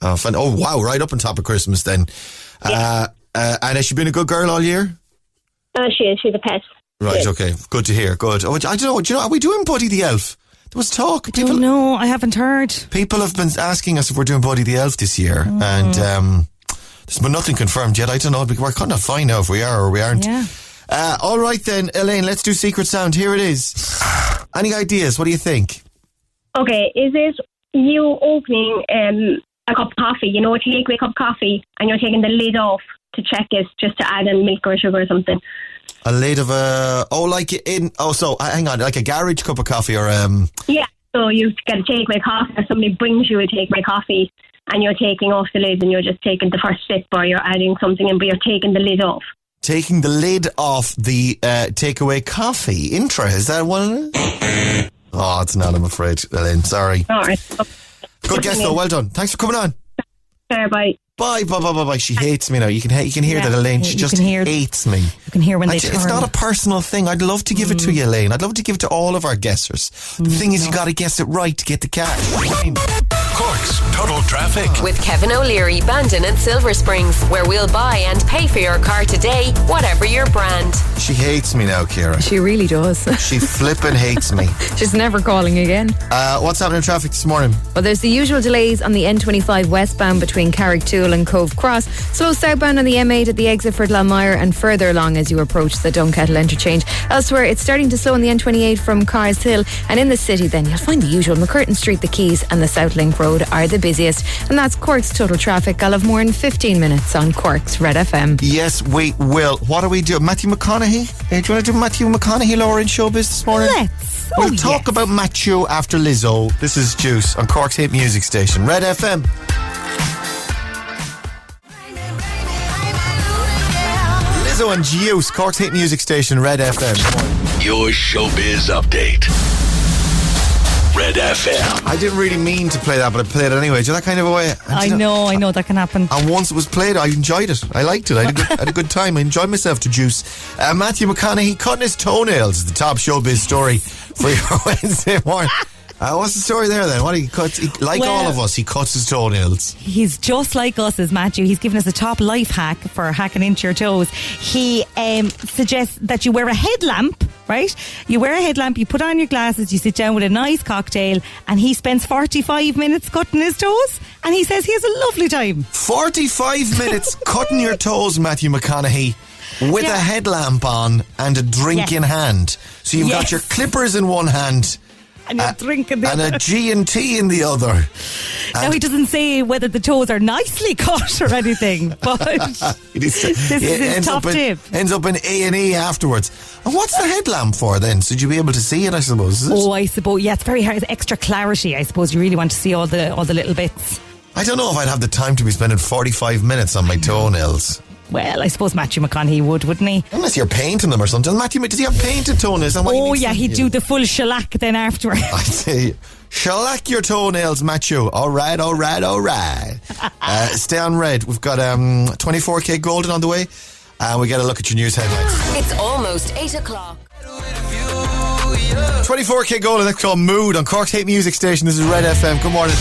Speaker 2: Oh, fun. oh, wow. Right up on top of Christmas then. Uh, uh, and has she been a good girl all year?
Speaker 11: Uh, she is. She's a pet.
Speaker 2: Right,
Speaker 11: Yeah.
Speaker 2: okay. Good to hear. Good. Oh, I don't know. Do you know, are we doing Buddy the Elf? There was talk. I people,
Speaker 3: know. I haven't heard.
Speaker 2: people have been asking us if we're doing Buddy the Elf this year.
Speaker 3: Mm.
Speaker 2: And um, there's been nothing confirmed yet. I don't know. We're kind of fine now if we are or we aren't.
Speaker 3: Yeah.
Speaker 2: Uh, all right then, Elaine, let's do Secret Sound. Here it is. Any ideas? What do you think?
Speaker 11: Okay, is it you opening um, a cup of coffee, you know, a takeaway cup of coffee, and you're taking the lid off to check it just to add in milk or sugar or something?
Speaker 2: A lid of a oh, like in oh, so uh, hang on, like a garage cup of coffee or um.
Speaker 11: Yeah. So you get a takeaway coffee, or somebody brings you a takeaway coffee, and you're taking off the lid, and you're just taking the first sip, or you're adding something in, but you're taking the lid off.
Speaker 2: Taking the lid off the uh, takeaway coffee. Intra, is that one? Oh, it's not. I'm afraid, Elaine. Sorry.
Speaker 11: All right.
Speaker 2: Good guess though. Well done. Thanks for coming on.
Speaker 11: Fair bye.
Speaker 2: Bye, bye, bye, bye, bye. She hates me now. You can he- you can hear
Speaker 3: Yeah,
Speaker 2: that, Elaine. She just
Speaker 3: hear-
Speaker 2: hates me.
Speaker 3: You can hear when they
Speaker 2: ju-
Speaker 3: turn.
Speaker 2: it's not a personal thing. I'd love to give it to you, Elaine. I'd love to give it to all of our guessers. The thing is, you got to guess it right to get the cash.
Speaker 1: Cork's Total Traffic.
Speaker 6: With Kevin O'Leary, Bandon and Silver Springs, where we'll buy and pay for your car today, whatever your brand.
Speaker 2: She hates me now, Kira.
Speaker 12: She really does.
Speaker 2: She flippin' hates me.
Speaker 12: She's never calling again.
Speaker 2: Uh, what's happening in traffic this morning?
Speaker 12: Well, there's the usual delays on the N25 westbound between Carrigtwohill and Cobh Cross. Slow southbound on the M8 at the exit for Glanmire and further along as you approach the Dunkettle interchange. Elsewhere, it's starting to slow on the N28 from Carr's Hill. And in the city, then you'll find the usual MacCurtain Street, the Quays, and the South Link Road are the busiest. And that's Cork's total traffic. I'll have more in 15 minutes on Cork's Red FM.
Speaker 2: Yes, we will. What do we do? Matthew McConaughey? Uh, do you want to do Matthew McConaughey, Laura, in showbiz this morning?
Speaker 3: Let's.
Speaker 2: We'll
Speaker 3: Oh,
Speaker 2: talk
Speaker 3: yes.
Speaker 2: about Matthew after Lizzo. This is Juice on Cork's Hit Music Station, Red FM. Lizzo and Juice, Cork's Hit Music Station, Red FM.
Speaker 1: Your showbiz update. Red FM.
Speaker 2: I didn't really mean to play that, but I played it anyway. Do you know that kind of a way? And
Speaker 3: I
Speaker 2: you
Speaker 3: know, I know that can happen.
Speaker 2: And once it was played, I enjoyed it. I liked it. I had a good, had a good time. I enjoyed myself to juice. Uh, Matthew McConaughey cutting his toenails is the top showbiz story for your Wednesday morning. Uh, what's the story there then? What he cuts? He, like
Speaker 3: Well-
Speaker 2: all of us, he cuts his toenails.
Speaker 3: He's just like us as Matthew. He's given us a top life hack for hacking into your toes. He um, suggests that you wear a headlamp, right? You wear a headlamp, you put on your glasses, you sit down with a nice cocktail, and he spends 45 minutes cutting his toes, and he says he has a lovely time.
Speaker 2: Forty-five minutes cutting your toes, Matthew McConaughey. With
Speaker 3: Yeah.
Speaker 2: a headlamp on and a drink
Speaker 3: Yes.
Speaker 2: in hand. So you've got your clippers in one hand
Speaker 3: And you're
Speaker 2: uh,
Speaker 3: drinking the
Speaker 2: and
Speaker 3: other.
Speaker 2: a G and T in the other.
Speaker 3: Now he doesn't say whether the toes are nicely cut or anything, but
Speaker 2: It is-
Speaker 3: This is
Speaker 2: it
Speaker 3: his
Speaker 2: ends
Speaker 3: top
Speaker 2: up in,
Speaker 3: tip.
Speaker 2: Ends up in A and E afterwards. And what's the headlamp for then? Should you be able to see it, I suppose. Is
Speaker 3: oh, I suppose yeah, it's very hard. It's extra clarity. I suppose you really want to see all the all the little bits.
Speaker 2: I don't know if I'd have the time to be spending forty-five minutes on my toenails.
Speaker 3: Well, I suppose Matthew McConaughey would, wouldn't he?
Speaker 2: Unless you're painting them or something. Matthew, does he have painted toenails? Is that why he
Speaker 3: Oh yeah, he'd do the full shellac then afterwards.
Speaker 2: I see. shellac your toenails, Matthew. All right, all right, all right. uh, stay on red. We've got um, 24kGoldn on the way. And we get a look at your news headlines.
Speaker 6: It's almost 8 o'clock.
Speaker 2: 24kGoldn, and that's called Mood on Cork's Hate Music Station. This is Red FM. Good morning.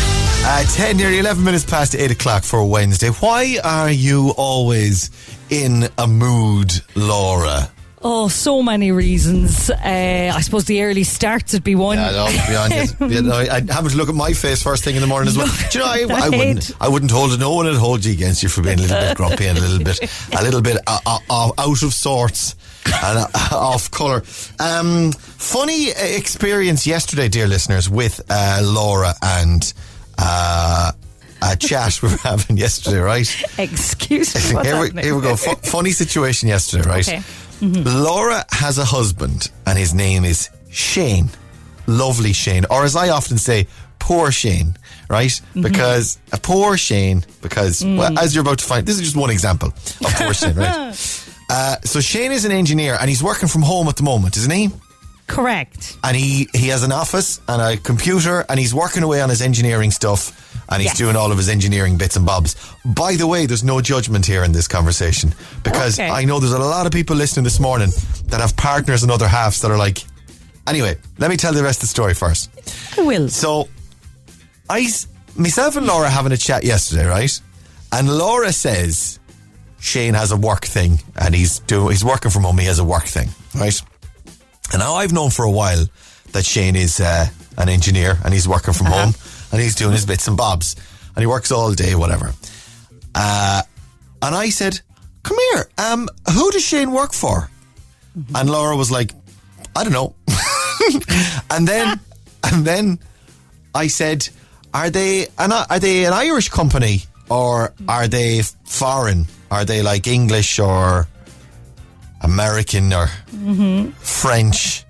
Speaker 2: Uh, 10, nearly 11 minutes past 8 o'clock for Wednesday. Why are you always in a mood, Laura?
Speaker 3: Oh, so many reasons. Uh, I suppose the early starts would be one.
Speaker 2: Yeah, no, to be honest, you know, I have to look at my face first thing in the morning as well. Do you know, I, I wouldn't, I wouldn't hold it. No one would hold you against you for being a little bit grumpy and a little bit, a little bit uh, uh, uh, out of sorts and uh, off colour. Um, funny experience yesterday, dear listeners, with uh, Laura and. Uh, a chat we were having yesterday, right?
Speaker 3: Excuse me.
Speaker 2: here, we, here we go. Fu- funny situation yesterday, right?
Speaker 3: Okay.
Speaker 2: Laura has a husband, and his name is Shane. Lovely Shane, or as I often say, poor Shane, right?
Speaker 3: Mm-hmm.
Speaker 2: Because a poor Shane, because
Speaker 3: Mm.
Speaker 2: well, as you're about to find, this is just one example of poor Shane, right? Uh, so Shane is an engineer, and he's working from home at the moment, isn't he?
Speaker 3: Correct.
Speaker 2: and he he has an office and a computer and he's working away on his engineering stuff and he's
Speaker 3: Yes.
Speaker 2: doing all of his engineering bits and bobs. By the way, there's no judgment here in this conversation because
Speaker 3: Okay.
Speaker 2: I know there's a lot of people listening this morning that have partners and other halves that are like. Anyway, let me tell the rest of the story first.
Speaker 3: I will.
Speaker 2: So, I, myself and Laura having a chat yesterday, right? And Laura says Shane has a work thing, and he's doing he's working from home. He has a work thing, right? And now I've known for a while that Shane is uh, an engineer, and he's working from home, and he's doing his bits and bobs, and he works all day, whatever. Uh, and I said, "Come here, um, who does Shane work for?" And Laura was like, "I don't know." and then, and then I said, "Are they an are they an Irish company or are they foreign? Are they like English or American or French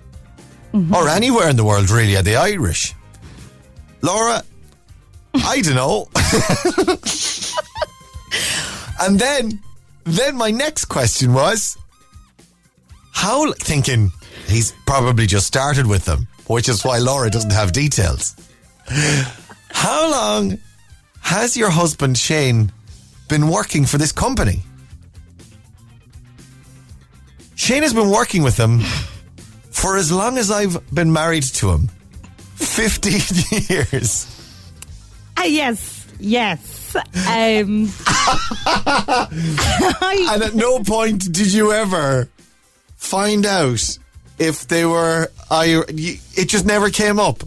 Speaker 2: mm-hmm. or anywhere in the world? Really, are the Irish?" Laura, I don't know. and then, then my next question was, how thinking he's probably just started with them, which is why Laura doesn't have details. How long has your husband Shane been working for this company? Shane has been working with them for as long as I've been married to him. 15 years.
Speaker 3: Ah, yes, yes. Um,
Speaker 2: and at no point did you ever find out if they were I it just never came up.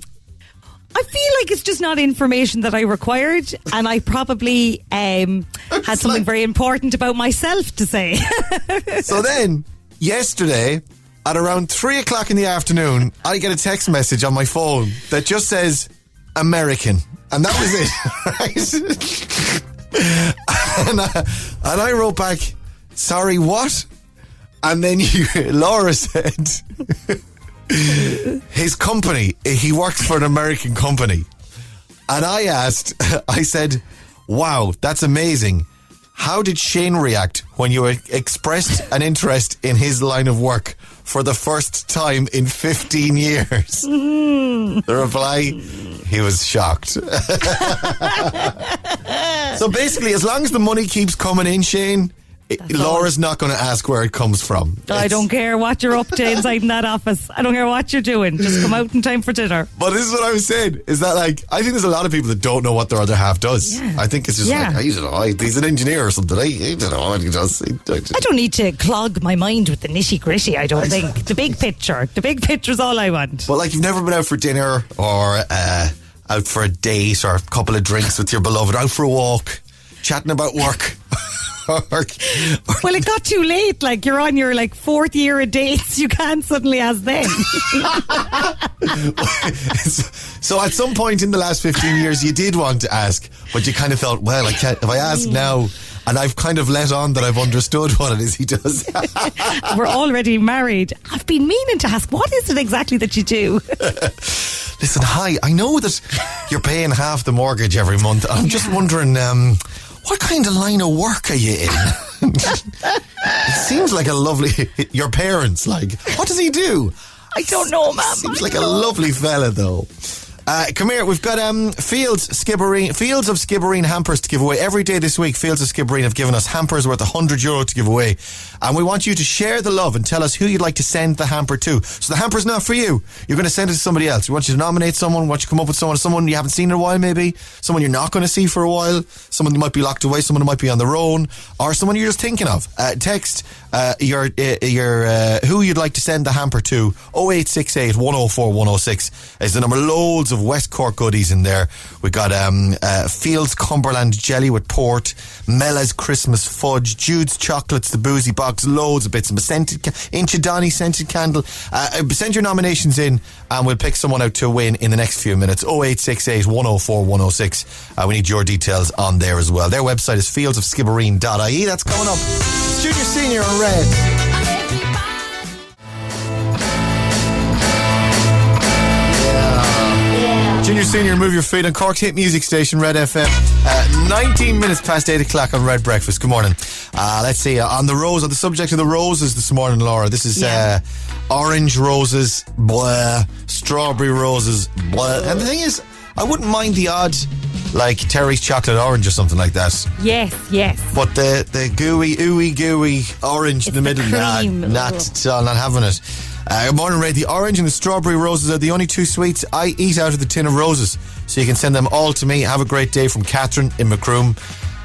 Speaker 3: I feel like it's just not information that I required, and I probably um, had something very important about myself to say.
Speaker 2: So then, yesterday, at around three o'clock in the afternoon, I get a text message on my phone that just says American. And that was it. and, I, and I wrote back, sorry, what? And then you, Laura said, his company, he works for an American company. And I asked, I said, wow, that's amazing. How did Shane react when you expressed an interest in his line of work for the first time in 15 years? Mm-hmm. The reply, he was shocked. so basically, as long as the money keeps coming in, Shane, it- Laura's not going to ask where it comes from.
Speaker 3: I don't care what you're up to inside in that office. I don't care what you're doing. Just come out in time for dinner.
Speaker 2: But this is what I was saying is that like I think there's a lot of people that don't know what their other half does.
Speaker 3: Yeah.
Speaker 2: I think it's just
Speaker 3: Yeah.
Speaker 2: like I don't know. I- He's an engineer or something. I, I don't know what he does. I-
Speaker 3: I don't need to clog my mind with the nitty gritty. I don't think the big picture. The big picture's all I want.
Speaker 2: But like you've never been out for dinner or uh, out for a date or a couple of drinks with your beloved, out for a walk, chatting about work.
Speaker 3: Well, it got too late. Like you're on your like fourth year of dates. You can't suddenly ask them.
Speaker 2: so at some point in the last 15 years, you did want to ask, but you kind of felt, well, I can't, if I ask now, and I've kind of let on that I've understood what it is he does.
Speaker 3: We're already married. I've been meaning to ask, what is it exactly that you do?
Speaker 2: Listen, hi, I know that you're paying half the mortgage every month. I'm just wondering, um, what kind of line of work are you in? it seems like a lovely, your parents, like, what does he do?
Speaker 3: I don't know, ma'am.
Speaker 2: Seems like a lovely fella, though. Uh, come here, we've got um, Fields Skibbereen, Fields of Skibbereen hampers to give away every day this week. Fields of Skibbereen have given us hampers worth hundred euro to give away, and we want you to share the love and tell us who you'd like to send the hamper to. So the hamper's not for you; you're going to send it to somebody else. We want you to nominate someone. We want you to come up with someone, someone you haven't seen in a while, maybe someone you're not going to see for a while, someone who might be locked away, someone who might be on their own, or someone you're just thinking of. Uh, text uh, your uh, your uh, who you'd like to send the hamper to 0868 104 106 is the number. Loads of West Cork goodies in there. We got um, uh, Fields Cumberland jelly with port, Mella's Christmas fudge, Jude's chocolates, the boozy box, loads of bits, and a scented Inchydoney scented candle. Uh, uh, send your nominations in, and we'll pick someone out to win in the next few minutes. 0868 104 106. Uh, we need your details on there as well. Their website is fieldsofskibbereen.ie. That's coming up. Junior Senior on Red. Junior Senior, move your feet on Cork's hit music station, Red FM. Uh, 19 minutes past 8 o'clock on Red Breakfast. Good morning. Uh, let's see, uh, on the rose, on the subject of the roses this morning, Laura, this is uh, orange roses, blah, strawberry roses, blah. And the thing is, I wouldn't mind the odd, like Terry's chocolate orange or something like that.
Speaker 3: yes, yes.
Speaker 2: But the, the gooey, ooey gooey orange in the middle, nah,
Speaker 3: cream.
Speaker 2: not, uh, not having it. Uh, morning, Ray. The orange and the strawberry roses are the only two sweets I eat out of the tin of roses. So you can send them all to me. Have a great day from Catherine in Macroom.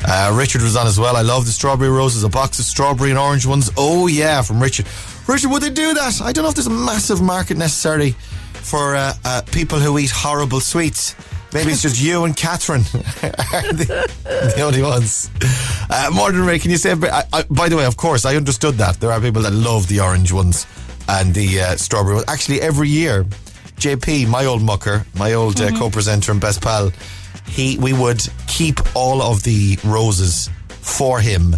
Speaker 2: Uh, Richard was on as well. I love the strawberry roses. A box of strawberry and orange ones. Oh, yeah, from Richard. Richard, would they do that? I don't know if there's a massive market necessarily for uh, uh, people who eat horrible sweets. Maybe it's just you and Catherine the, the only ones. Uh, Morgan Ray, can you say? I, I, by the way, of course, I understood that there are people that love the orange ones and the uh, strawberry ones. Actually, every year, JP, my old mucker, my old uh, co-presenter and best pal, he we would keep all of the roses for him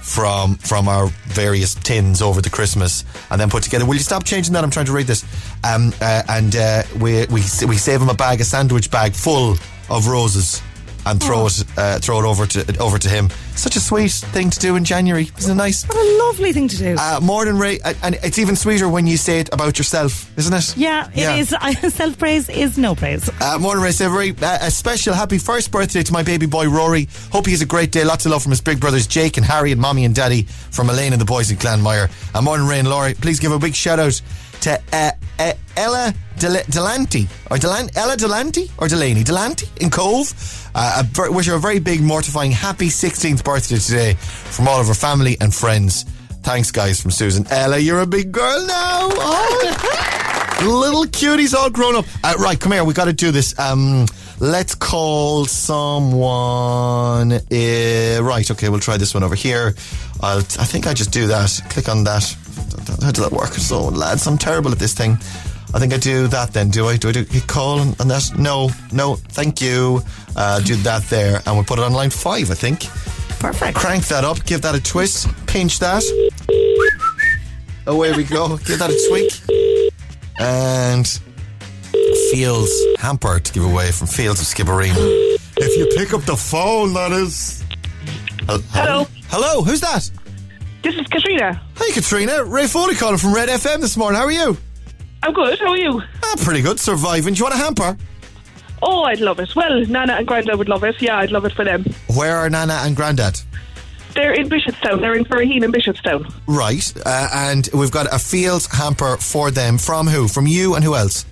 Speaker 2: from from our various tins over the Christmas, and then put together. Will you stop changing that? I'm trying to read this. Um, uh, and uh, we we we save him a bag, a sandwich bag full of roses and throw it uh, throw it over to over to him. Such a sweet thing to do in January. Isn't it nice?
Speaker 3: What a lovely thing to do.
Speaker 2: Uh, more than Ray, and it's even sweeter when you say it about yourself, isn't it?
Speaker 3: yeah, it is. Self praise is no praise.
Speaker 2: Uh, morning, Ray. Say a very uh, a special happy first birthday to my baby boy Rory. Hope he has a great day. Lots of love from his big brothers Jake and Harry and mommy and daddy from Elaine and the boys in Glanmire. And morning, Ray and Laurie. Please give a big shout out to uh, uh, Ella Del- Delanty or Delan- Ella Delanty or Delaney Delanty in Cobh. Uh, a wish her a very big, mortifying, happy 16th birthday today from all of her family and friends. Thanks, guys, from Susan. Ella, you're a big girl now. Oh. Little cuties all grown up. Uh, right, come here. We got to do this. Um, let's call someone. Uh, right, okay, we'll try this one over here. I'll, I think I just do that. Click on that. How does that work? So, lads, I'm terrible at this thing. I think I do that then. Do I? Do I do hit call on, on that? No, no. Thank you. Uh, do that there, and we'll put it on line five. I think.
Speaker 3: Perfect.
Speaker 2: Crank that up. Give that a twist. Pinch that. Away we go. Give that a tweak. And Fields hamper to give away from Fields of Skibbereen. If you pick up the phone, that is. Hel-
Speaker 10: Hello.
Speaker 2: Hello. Who's that?
Speaker 10: This is Katrina.
Speaker 2: Hi, Katrina. Ray Foley calling from Red FM this morning. How are you?
Speaker 10: I'm good. How are you?
Speaker 2: Ah, pretty good. Surviving. Do you want a hamper?
Speaker 10: Oh, I'd love it. Well, Nana and Granda would love it. Yeah, I'd love it for them.
Speaker 2: Where are Nana and Grandad?
Speaker 10: They're in Bishopstown. They're in Curraheen in Bishopstown.
Speaker 2: Right. Uh, and we've got a Fields hamper for them. From who? From you and who else?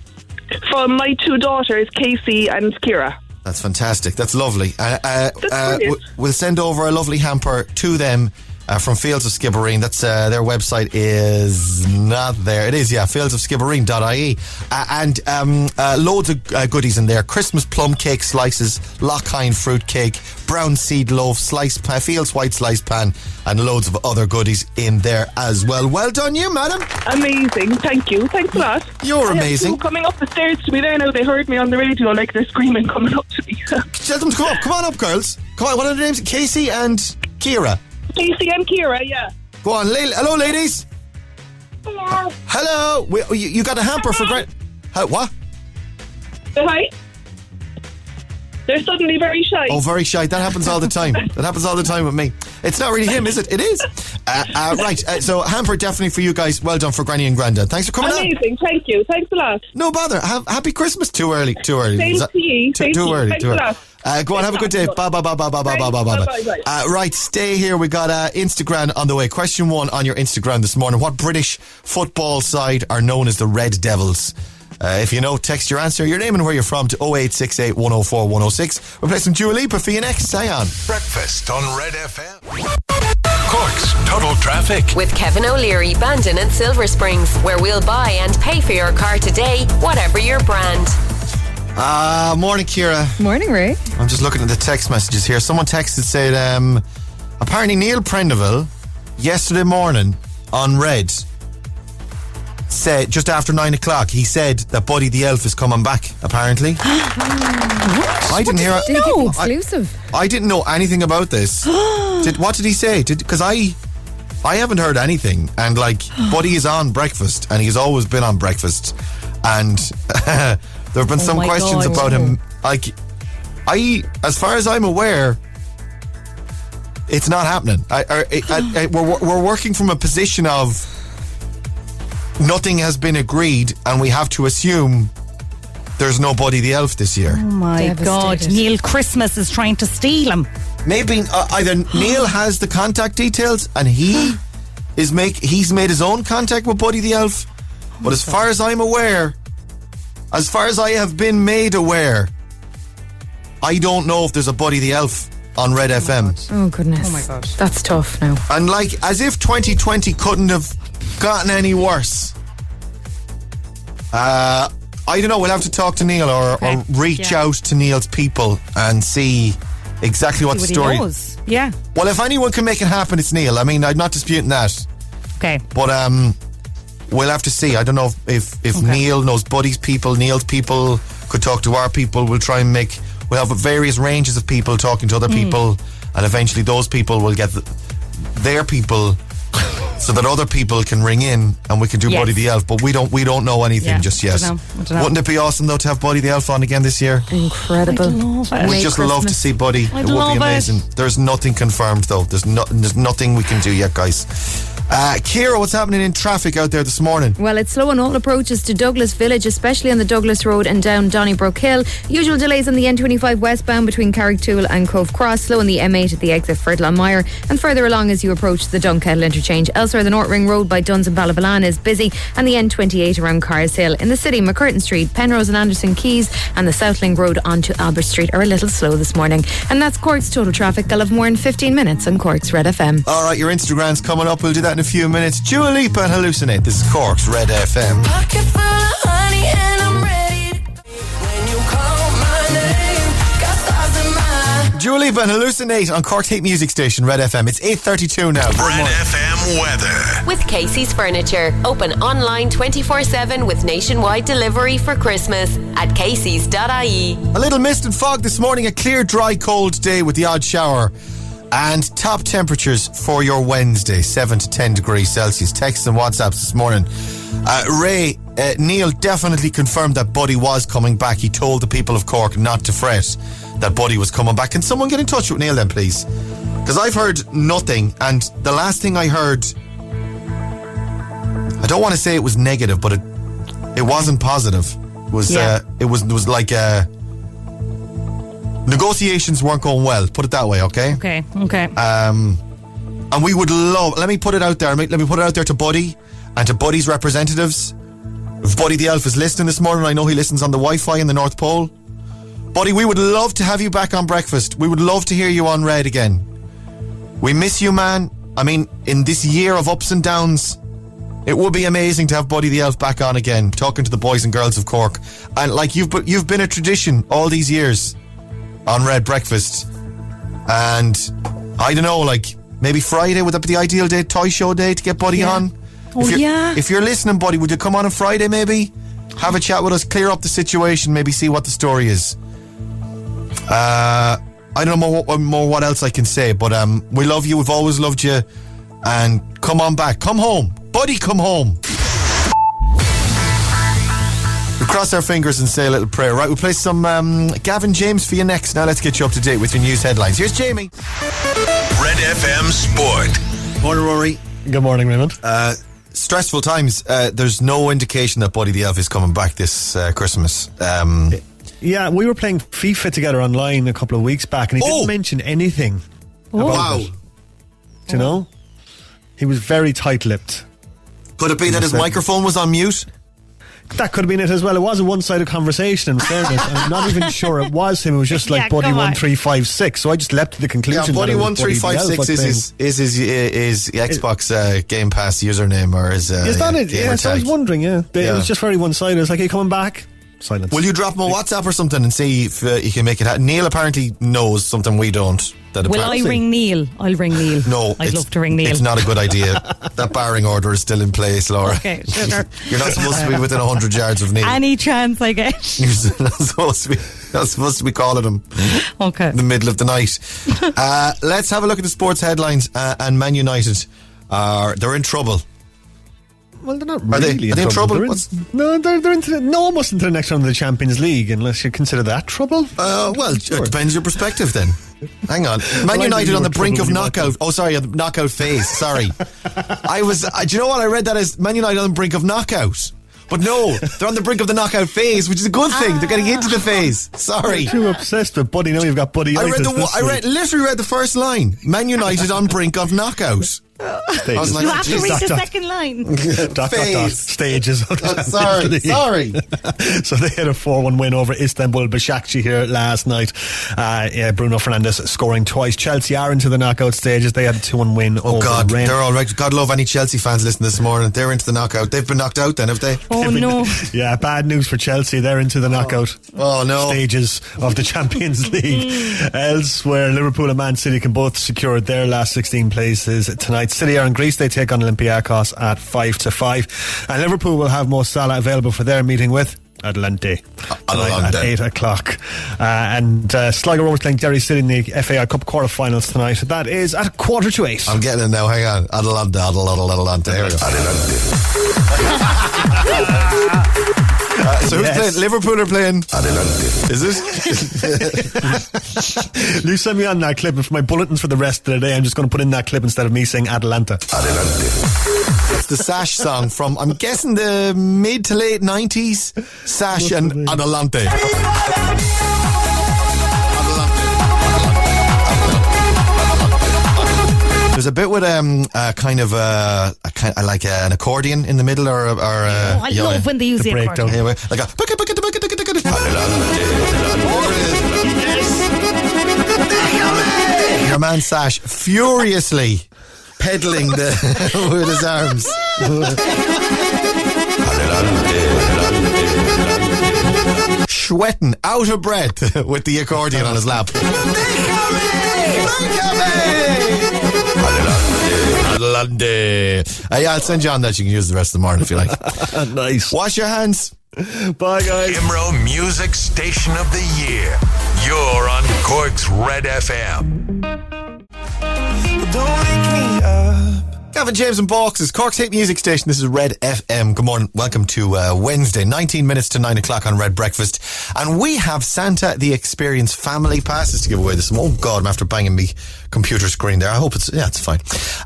Speaker 10: From my two daughters, Casey and Kira.
Speaker 2: That's fantastic. That's lovely. Uh, uh,
Speaker 10: That's
Speaker 2: uh, we'll send over a lovely hamper to them uh, from Fields of Skibbereen. That's uh, their website is not there. It is, yeah, fieldsofskibbereen.ie. Uh, and um, uh, loads of uh, goodies in there Christmas plum cake slices, Lochine fruit cake, brown seed loaf, sliced pan, Fields white sliced pan, and loads of other goodies in there as well. Well done, you, madam.
Speaker 10: Amazing. Thank you. Thanks a lot.
Speaker 2: You're
Speaker 10: I
Speaker 2: amazing.
Speaker 10: coming up the stairs to me there now. They heard me on the radio like they're screaming coming up to me.
Speaker 2: Tell them to come up. Come on up, girls. Come on. What are their names? Casey and Kira.
Speaker 10: Casey and Kira, yeah.
Speaker 2: Go on. La- hello, ladies.
Speaker 10: Hello.
Speaker 2: Hello. We, you, you got a hamper for Grant. How, what?
Speaker 10: Say hi. They're suddenly very shy.
Speaker 2: Oh, very shy. That happens all the time. That happens all the time with me. It's not really him, is it? It is. Uh, uh, right. Uh, so, hamper definitely for you guys. Well done for Granny and Grandad. Thanks for coming on.
Speaker 10: Amazing. Thank you. Thanks a lot.
Speaker 2: No bother. Have, happy Christmas. Too early. Too early.
Speaker 10: Same to you.
Speaker 2: Too, too early.
Speaker 10: Thanks
Speaker 2: Too early.
Speaker 10: Lot.
Speaker 2: Uh, go on. Have a good day. Bye bye bye bye bye bye bye bye bye.
Speaker 10: Bye, bye,
Speaker 2: Uh, right. Stay here. We got uh, Instagram on the way. Question one on your Instagram this morning. What British football side are known as the Red Devils? Uh, if you know, text your answer, your name and where you're from to 0868 104 106. We're playing some Dua Lipa for you next. Hang on.
Speaker 1: Breakfast on Red FM. Cork's Total Traffic.
Speaker 6: With Kevin O'Leary, Bandon and Silver Springs, where we'll buy and pay for your car today, whatever your brand.
Speaker 2: Uh, morning, Kira.
Speaker 12: Morning, Ray.
Speaker 2: I'm just looking at the text messages here. Someone texted said, um, apparently Neil Prendeville yesterday morning on Red said just after nine o'clock he said that Buddy the Elf is coming back. Apparently, I didn't hear.
Speaker 12: Did he give
Speaker 2: I,
Speaker 12: exclusive?
Speaker 2: I didn't know anything about this. did what did he say? Did because I. I haven't heard anything, and like Buddy is on breakfast, and he's always been on breakfast, and there have been
Speaker 3: Oh
Speaker 2: some questions
Speaker 3: God.
Speaker 2: about him. Like, I, as far as I'm aware, it's not happening. I, I, I, I, we're we're working from a position of nothing has been agreed, and we have to assume there's no Buddy the Elf this year.
Speaker 3: Oh my God. Neil Christmas is trying to steal him.
Speaker 2: Maybe uh, either Neil has the contact details and he is make he's made his own contact with Buddy the Elf. But as far as I'm aware, as far as I have been made aware, I don't know if there's a Buddy the Elf on Red FM.
Speaker 12: Oh, goodness.
Speaker 3: Oh, my God.
Speaker 12: That's tough now.
Speaker 2: And like as if 2020 couldn't have gotten any worse. Uh I don't know, we'll have to talk to Neil or,
Speaker 3: Okay.
Speaker 2: or reach
Speaker 3: Yeah.
Speaker 2: out to Neil's people and see exactly what
Speaker 3: See
Speaker 2: the story
Speaker 3: he knows. Yeah.
Speaker 2: Well, if anyone can make it happen, it's Neil. I mean, I'm not disputing that,
Speaker 3: Okay.
Speaker 2: but um, we'll have to see. I don't know if if, if
Speaker 3: Okay.
Speaker 2: Neil knows Buddy's people, Neil's people could talk to our people. We'll try and make. We'll have various ranges of people talking to other
Speaker 3: Hmm.
Speaker 2: people, and eventually those people will get the, their people so that other people can ring in and we can do
Speaker 3: Yes.
Speaker 2: Buddy the Elf. But we don't we don't know anything
Speaker 3: Yeah,
Speaker 2: just yet.
Speaker 3: dunno, I dunno.
Speaker 2: Wouldn't it be awesome though to have Buddy the Elf on again this year?
Speaker 12: Incredible.
Speaker 3: I'd love it.
Speaker 2: We'd
Speaker 12: May
Speaker 2: just love to see Buddy.
Speaker 3: I'd
Speaker 2: it would
Speaker 3: love
Speaker 2: be
Speaker 3: it.
Speaker 2: amazing. There's nothing confirmed though. There's no, there's nothing we can do yet, guys. Uh, Kira, what's happening in traffic out there this morning?
Speaker 12: Well, it's slow on all approaches to Douglas Village, especially on the Douglas Road and down Donnybrook Hill. Usual delays on the N25 westbound between Carrigtwohill and Cobh Cross, slow on the M8 at the exit for Mire, and further along as you approach the Dunkettle interchange. Elsewhere, the North Ring Road by Duns and Ballyvolane is busy, and the N28 around Carr's Hill. In the city, MacCurtain Street, Penrose and Anderson Quays, and the Southlink Road onto Albert Street are a little slow this morning. And that's Cork's total traffic. They'll have more in 15 minutes on Cork's Red FM.
Speaker 2: All right, your Instagram's coming up. We'll do that in a few minutes. Dua Lipa and Hallucinate. This is Cork's Red FM.
Speaker 8: Pocket full and I'm ready. When you call my name, got stars in my
Speaker 2: Dua Lipa and Hallucinate on Cork's hit music station, Red FM. It's 8.32 now. Good
Speaker 1: Red
Speaker 2: morning.
Speaker 1: FM weather.
Speaker 6: With Casey's Furniture. Open online 24 7 with nationwide delivery for Christmas at Casey's.ie.
Speaker 2: A little mist and fog this morning, a clear, dry, cold day with the odd shower. And top temperatures for your Wednesday, 7 to 10 degrees Celsius. Texts and WhatsApps this morning. Uh, Ray, uh, Neil definitely confirmed that Buddy was coming back. He told the people of Cork not to fret that Buddy was coming back. Can someone get in touch with Neil then, please? Because I've heard nothing, and the last thing I heard, I don't want to say it was negative, but it it wasn't positive. It was
Speaker 3: Yeah.
Speaker 2: uh, it was it was like uh, negotiations weren't going well. Put it that way, okay?
Speaker 3: Okay, okay.
Speaker 2: Um, and we would love. Let me put it out there. Let me put it out there to Buddy and to Buddy's representatives. If Buddy the Elf is listening this morning, I know he listens on the Wi-Fi in the North Pole. Buddy, we would love to have you back on breakfast. We would love to hear you on Red again. We miss you, man. I mean, in this year of ups and downs, it would be amazing to have Buddy the Elf back on again, talking to the boys and girls of Cork. And like you've you've been a tradition all these years on Red Breakfast. And I don't know, like maybe Friday would that be the ideal day, toy show day to get Buddy
Speaker 3: Yeah.
Speaker 2: on?
Speaker 3: Oh,
Speaker 2: if you're,
Speaker 3: yeah.
Speaker 2: If you're listening, Buddy, would you come on on Friday maybe? Have a chat with us, clear up the situation, maybe see what the story is. Uh, I don't know more, more what else I can say, but um, we love you. We've always loved you, and come on back, come home, buddy, come home. Cross our fingers and say a little prayer. Right, we'll play some um, Gavin James for you next. Now let's get you up to date with your news headlines. Here's Jamie.
Speaker 1: Red FM Sport.
Speaker 2: Morning, Rory.
Speaker 7: Good morning, Raymond.
Speaker 2: Uh, stressful times. Uh, there's no indication that Buddy the Elf is coming back this uh, Christmas. Um,
Speaker 7: Yeah, we were playing FIFA together online a couple of weeks back, and he
Speaker 2: Oh!
Speaker 7: didn't mention anything. about
Speaker 2: wow.
Speaker 7: it. Do you know? He was very tight-lipped.
Speaker 2: Could it be that his microphone was on mute?
Speaker 7: That could have been it as well. It was a one-sided conversation. In fairness, I'm not even sure it was him. It was just like
Speaker 3: Yeah,
Speaker 7: Buddy1356. So I just leapt to the
Speaker 2: Yeah,
Speaker 7: conclusion.
Speaker 2: Buddy
Speaker 7: that it was
Speaker 2: one three five
Speaker 7: Buddy
Speaker 2: six
Speaker 7: the
Speaker 2: is
Speaker 7: Elf,
Speaker 2: his is his is Xbox uh, Game Pass username or his uh,
Speaker 7: Is that
Speaker 2: yeah,
Speaker 7: it? Yeah, so I was wondering. Yeah, They-
Speaker 2: Yeah.
Speaker 7: it was just very one-sided. It's like, "Hey, coming back?" Silence.
Speaker 2: Will you drop him a WhatsApp or something and see if uh, you can make it happen? Neil apparently knows something we don't. That
Speaker 3: Will I ring Neil? I'll ring Neil.
Speaker 2: No,
Speaker 3: I'd love to ring Neil.
Speaker 2: It's not a good idea. that barring order is still in place, Laura.
Speaker 3: Okay, sugar.
Speaker 2: You're not supposed to be within hundred yards of Neil.
Speaker 3: Any chance I get?
Speaker 2: You're not supposed to be. Not supposed to be calling him
Speaker 3: Okay.
Speaker 2: in the middle of the night. uh, let's have a look at the sports headlines. Uh, and Man United are they're in trouble.
Speaker 7: Well, they're not
Speaker 2: Are they-
Speaker 7: really
Speaker 2: are they in trouble?
Speaker 7: They're in-
Speaker 2: What's-
Speaker 7: no, they're, they're into the, no, almost into the next round of the Champions League, unless you consider that trouble.
Speaker 2: Uh, well, it depends your perspective then. Hang on. Man
Speaker 7: Well,
Speaker 2: United on the brink of knockout. Oh, sorry, on knockout phase. Sorry. I was, uh, do you know what? I read that as Man United on the brink of knockout. But no, they're on the brink of the knockout phase, which is a good thing. They're getting into the phase. Sorry.
Speaker 7: Too obsessed with Buddy. Now you've got Buddy.
Speaker 2: I read the, I read, literally read the first line. Man United on brink of knockout. I was like,
Speaker 3: You have to
Speaker 2: "Jeez."
Speaker 3: read the
Speaker 7: dot, dot.
Speaker 3: second line.
Speaker 7: dot, dot, dot, stages. Of the
Speaker 2: Oh, sorry,
Speaker 7: League.
Speaker 2: sorry.
Speaker 7: so they had a 4-1 win over Istanbul Başakşehir here last night. Uh, yeah, Bruno Fernandes scoring twice. Chelsea are into the knockout stages. They had a 2-1 win
Speaker 2: Oh
Speaker 7: over
Speaker 2: God,
Speaker 7: Rennes.
Speaker 2: they're all right. God love any Chelsea fans listening this morning. They're into the knockout. They've been knocked out then, have they?
Speaker 3: Oh no.
Speaker 7: Yeah, bad news for Chelsea. They're into the knockout
Speaker 2: Oh no.
Speaker 7: stages of the Champions League. Elsewhere, Liverpool and Man City can both secure their last 16 places tonight. City are in Greece. They take on Olympiacos at 5 to 5. And Liverpool will have Mo Salah available for their meeting with Adelante. tonight
Speaker 2: Adelante.
Speaker 7: At 8 o'clock. Uh, and uh, Sligo Rovers playing Derry City in the FAI Cup quarterfinals tonight. That is at quarter to 8.
Speaker 2: I'm getting it now. Hang on. Adelante, Adelante, Adelante. Here we go. Uh, so who's
Speaker 7: Yes.
Speaker 2: playing? Liverpool are playing. Adelante. Is it?
Speaker 7: You send me on that clip, and for my bulletins for the rest of the day, I'm just going to put in that clip instead of me saying Adelanta.
Speaker 2: it's the Sash song from, I'm guessing, the mid to late 90s. Sash and Adelante. A bit with um uh, kind of uh, a kind uh, like uh, an accordion in the middle, or or uh,
Speaker 3: Oh, I
Speaker 2: you know,
Speaker 3: love when they use the, accordion.
Speaker 2: Anyway, like a your man Sash furiously pedaling the with his arms. Sweating, out of breath, with the accordion on his lap. Adelante. Uh, yeah, I'll send you on that. You can use the rest of the morning if you like.
Speaker 7: nice.
Speaker 2: Wash your hands.
Speaker 7: Bye, guys.
Speaker 1: Imro Music Station of the Year. You're on Cork's Red FM.
Speaker 2: Gavin James and Boxes, Cork's Hit Music Station. This is Red FM. Good morning. Welcome to uh, Wednesday, 19 minutes to 9 o'clock on Red Breakfast. And we have Santa the Experience family passes to give away this. Oh, God, I'm after banging me computer screen there. I hope it's, yeah, it's fine.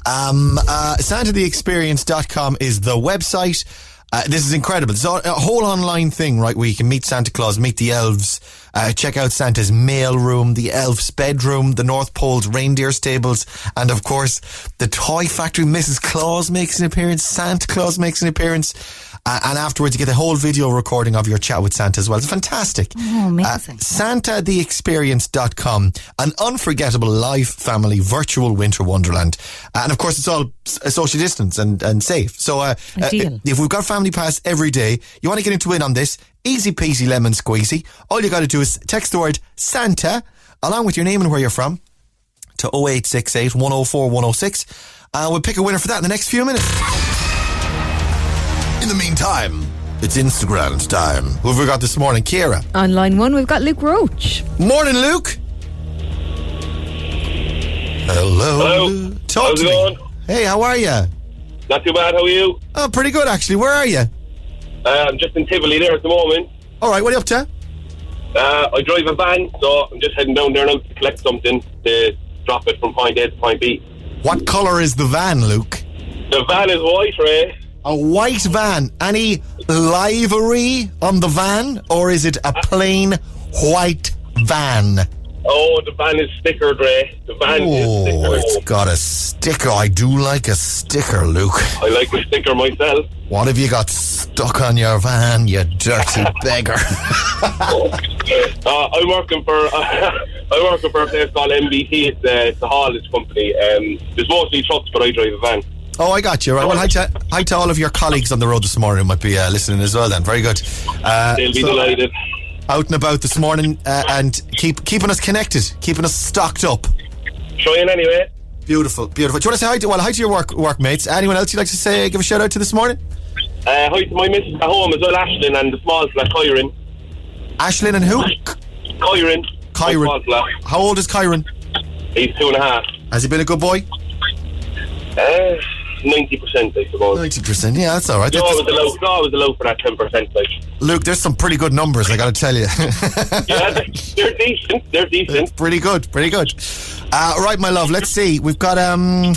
Speaker 2: Um, uh, SantaTheExperience.com is the website. Uh, this is incredible. It's a whole online thing, right, where you can meet Santa Claus, meet the elves, uh, check out Santa's mail room, the elf's bedroom, the North Pole's reindeer stables, and of course, the toy factory. Mrs. Claus makes an appearance, Santa Claus makes an appearance. Uh, and afterwards, you get a whole video recording of your chat with Santa as well. It's fantastic.
Speaker 3: Oh, amazing.
Speaker 2: Uh, SantaTheExperience.com, an unforgettable live family virtual winter wonderland. Uh, and of course, it's all uh, social distance and, and safe. So, uh, uh, if we've got Family Pass every day, you want to get into win on this, easy peasy lemon squeezy. All you got to do is text the word Santa along with your name and where you're from to 0868 104 106. And we'll pick a winner for that in the next few minutes. In the meantime, it's Instagram time. Who have we got this morning? Kira.
Speaker 12: On line one, we've got Luke Roach.
Speaker 2: Morning, Luke. Hello.
Speaker 13: Hello.
Speaker 2: Talk
Speaker 13: How's
Speaker 2: to
Speaker 13: it
Speaker 2: me.
Speaker 13: going?
Speaker 2: Hey, how are you?
Speaker 13: Not too bad. How are you?
Speaker 2: Oh, pretty good actually. Where are you?
Speaker 13: Uh, I'm just in Tivoli there at the moment.
Speaker 2: All right, what are you up to?
Speaker 13: Uh, I drive a van, so I'm just heading down there now to collect something to drop it from point A to point B.
Speaker 2: What colour is the van, Luke?
Speaker 13: The van is white, Ray.
Speaker 2: A white van. Any livery on the van, or is it a plain white van?
Speaker 13: Oh, the van is stickered, Ray. The van is
Speaker 2: Oh,
Speaker 13: stickered.
Speaker 2: it's got a sticker. I do like a sticker, Luke.
Speaker 13: I like the sticker myself.
Speaker 2: What have you got stuck on your van, you dirty beggar?
Speaker 13: Uh, I'm working for I'm working for a place called MBT. It's, uh, it's a haulage company. Um, there's mostly trucks, but I drive a van.
Speaker 2: Oh, I got you. Right. Well, hi to, hi to all of your colleagues on the road this morning who might be uh, listening as well. Then, very good. Uh,
Speaker 13: They'll be
Speaker 2: so,
Speaker 13: delighted.
Speaker 2: Out and about this morning, uh, and keep keeping us connected, keeping us stocked up.
Speaker 13: Trying anyway.
Speaker 2: Beautiful, beautiful. Do you want to say hi to well, hi to your work workmates? Anyone else you'd like to say give a shout out to this morning?
Speaker 13: Uh, hi to my missus at home as well, Ashlyn, and the small flat, Kyron.
Speaker 2: Ashlyn and who?
Speaker 13: Kyron.
Speaker 2: Kyron.
Speaker 13: My small flat.
Speaker 2: How old is Kyron?
Speaker 13: He's two and a half.
Speaker 2: Has he been a good boy?
Speaker 13: Uh, Ninety percent, I suppose.
Speaker 2: Ninety percent. Yeah, that's all right. That's-
Speaker 13: always allow, you always for that ten percent. Like,
Speaker 2: Luke, there's some pretty good numbers. I got to tell you.
Speaker 13: yeah, they're, decent. They're decent.
Speaker 2: pretty good, pretty good. Uh, right, my love. Let's see. We've got um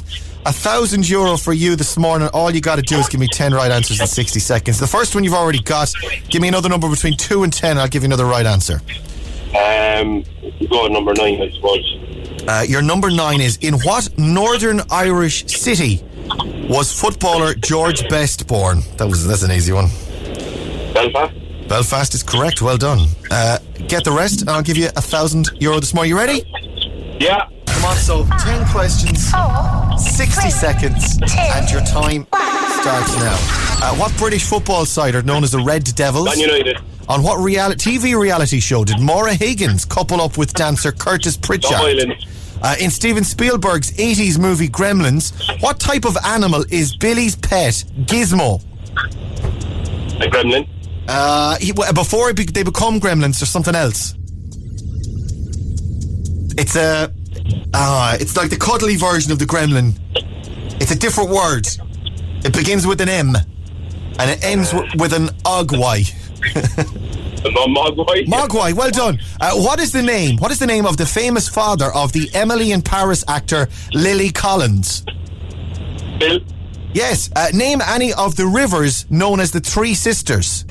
Speaker 2: a thousand euro for you this morning. All you got to do is give me ten right answers in sixty seconds. The first one you've already got. Give me another number between two and ten. I'll give you another right answer.
Speaker 13: Um, go number nine, I suppose.
Speaker 2: Uh, your number nine is in what Northern Irish city was footballer George Best born? That was that's an easy one.
Speaker 13: Belfast.
Speaker 2: Belfast is correct. Well done. Uh, get the rest, and I'll give you a thousand euro this morning. You ready?
Speaker 13: Yeah.
Speaker 2: Come on. So ten questions, sixty seconds, and your time starts now. Uh, what British football side are known as the Red Devils?
Speaker 13: Man United.
Speaker 2: On what reality TV reality show did Maura Higgins couple up with dancer Curtis Pritchard?
Speaker 13: Love Island.
Speaker 2: Uh, in Steven Spielberg's 80s movie Gremlins, what type of animal is Billy's pet, Gizmo?
Speaker 13: A gremlin.
Speaker 2: Uh, he, before be, they become gremlins, there's something else. It's a. Ah, it's like the cuddly version of the gremlin. It's a different word. It begins with an M, and it ends w- with an ogwai.
Speaker 13: Mogwai.
Speaker 2: Mogwai, well done. Uh, what is the name? What is the name of the famous father of the Emily in Paris actor Lily Collins?
Speaker 13: Bill.
Speaker 2: Yes. Uh, name any of the rivers known as the Three Sisters.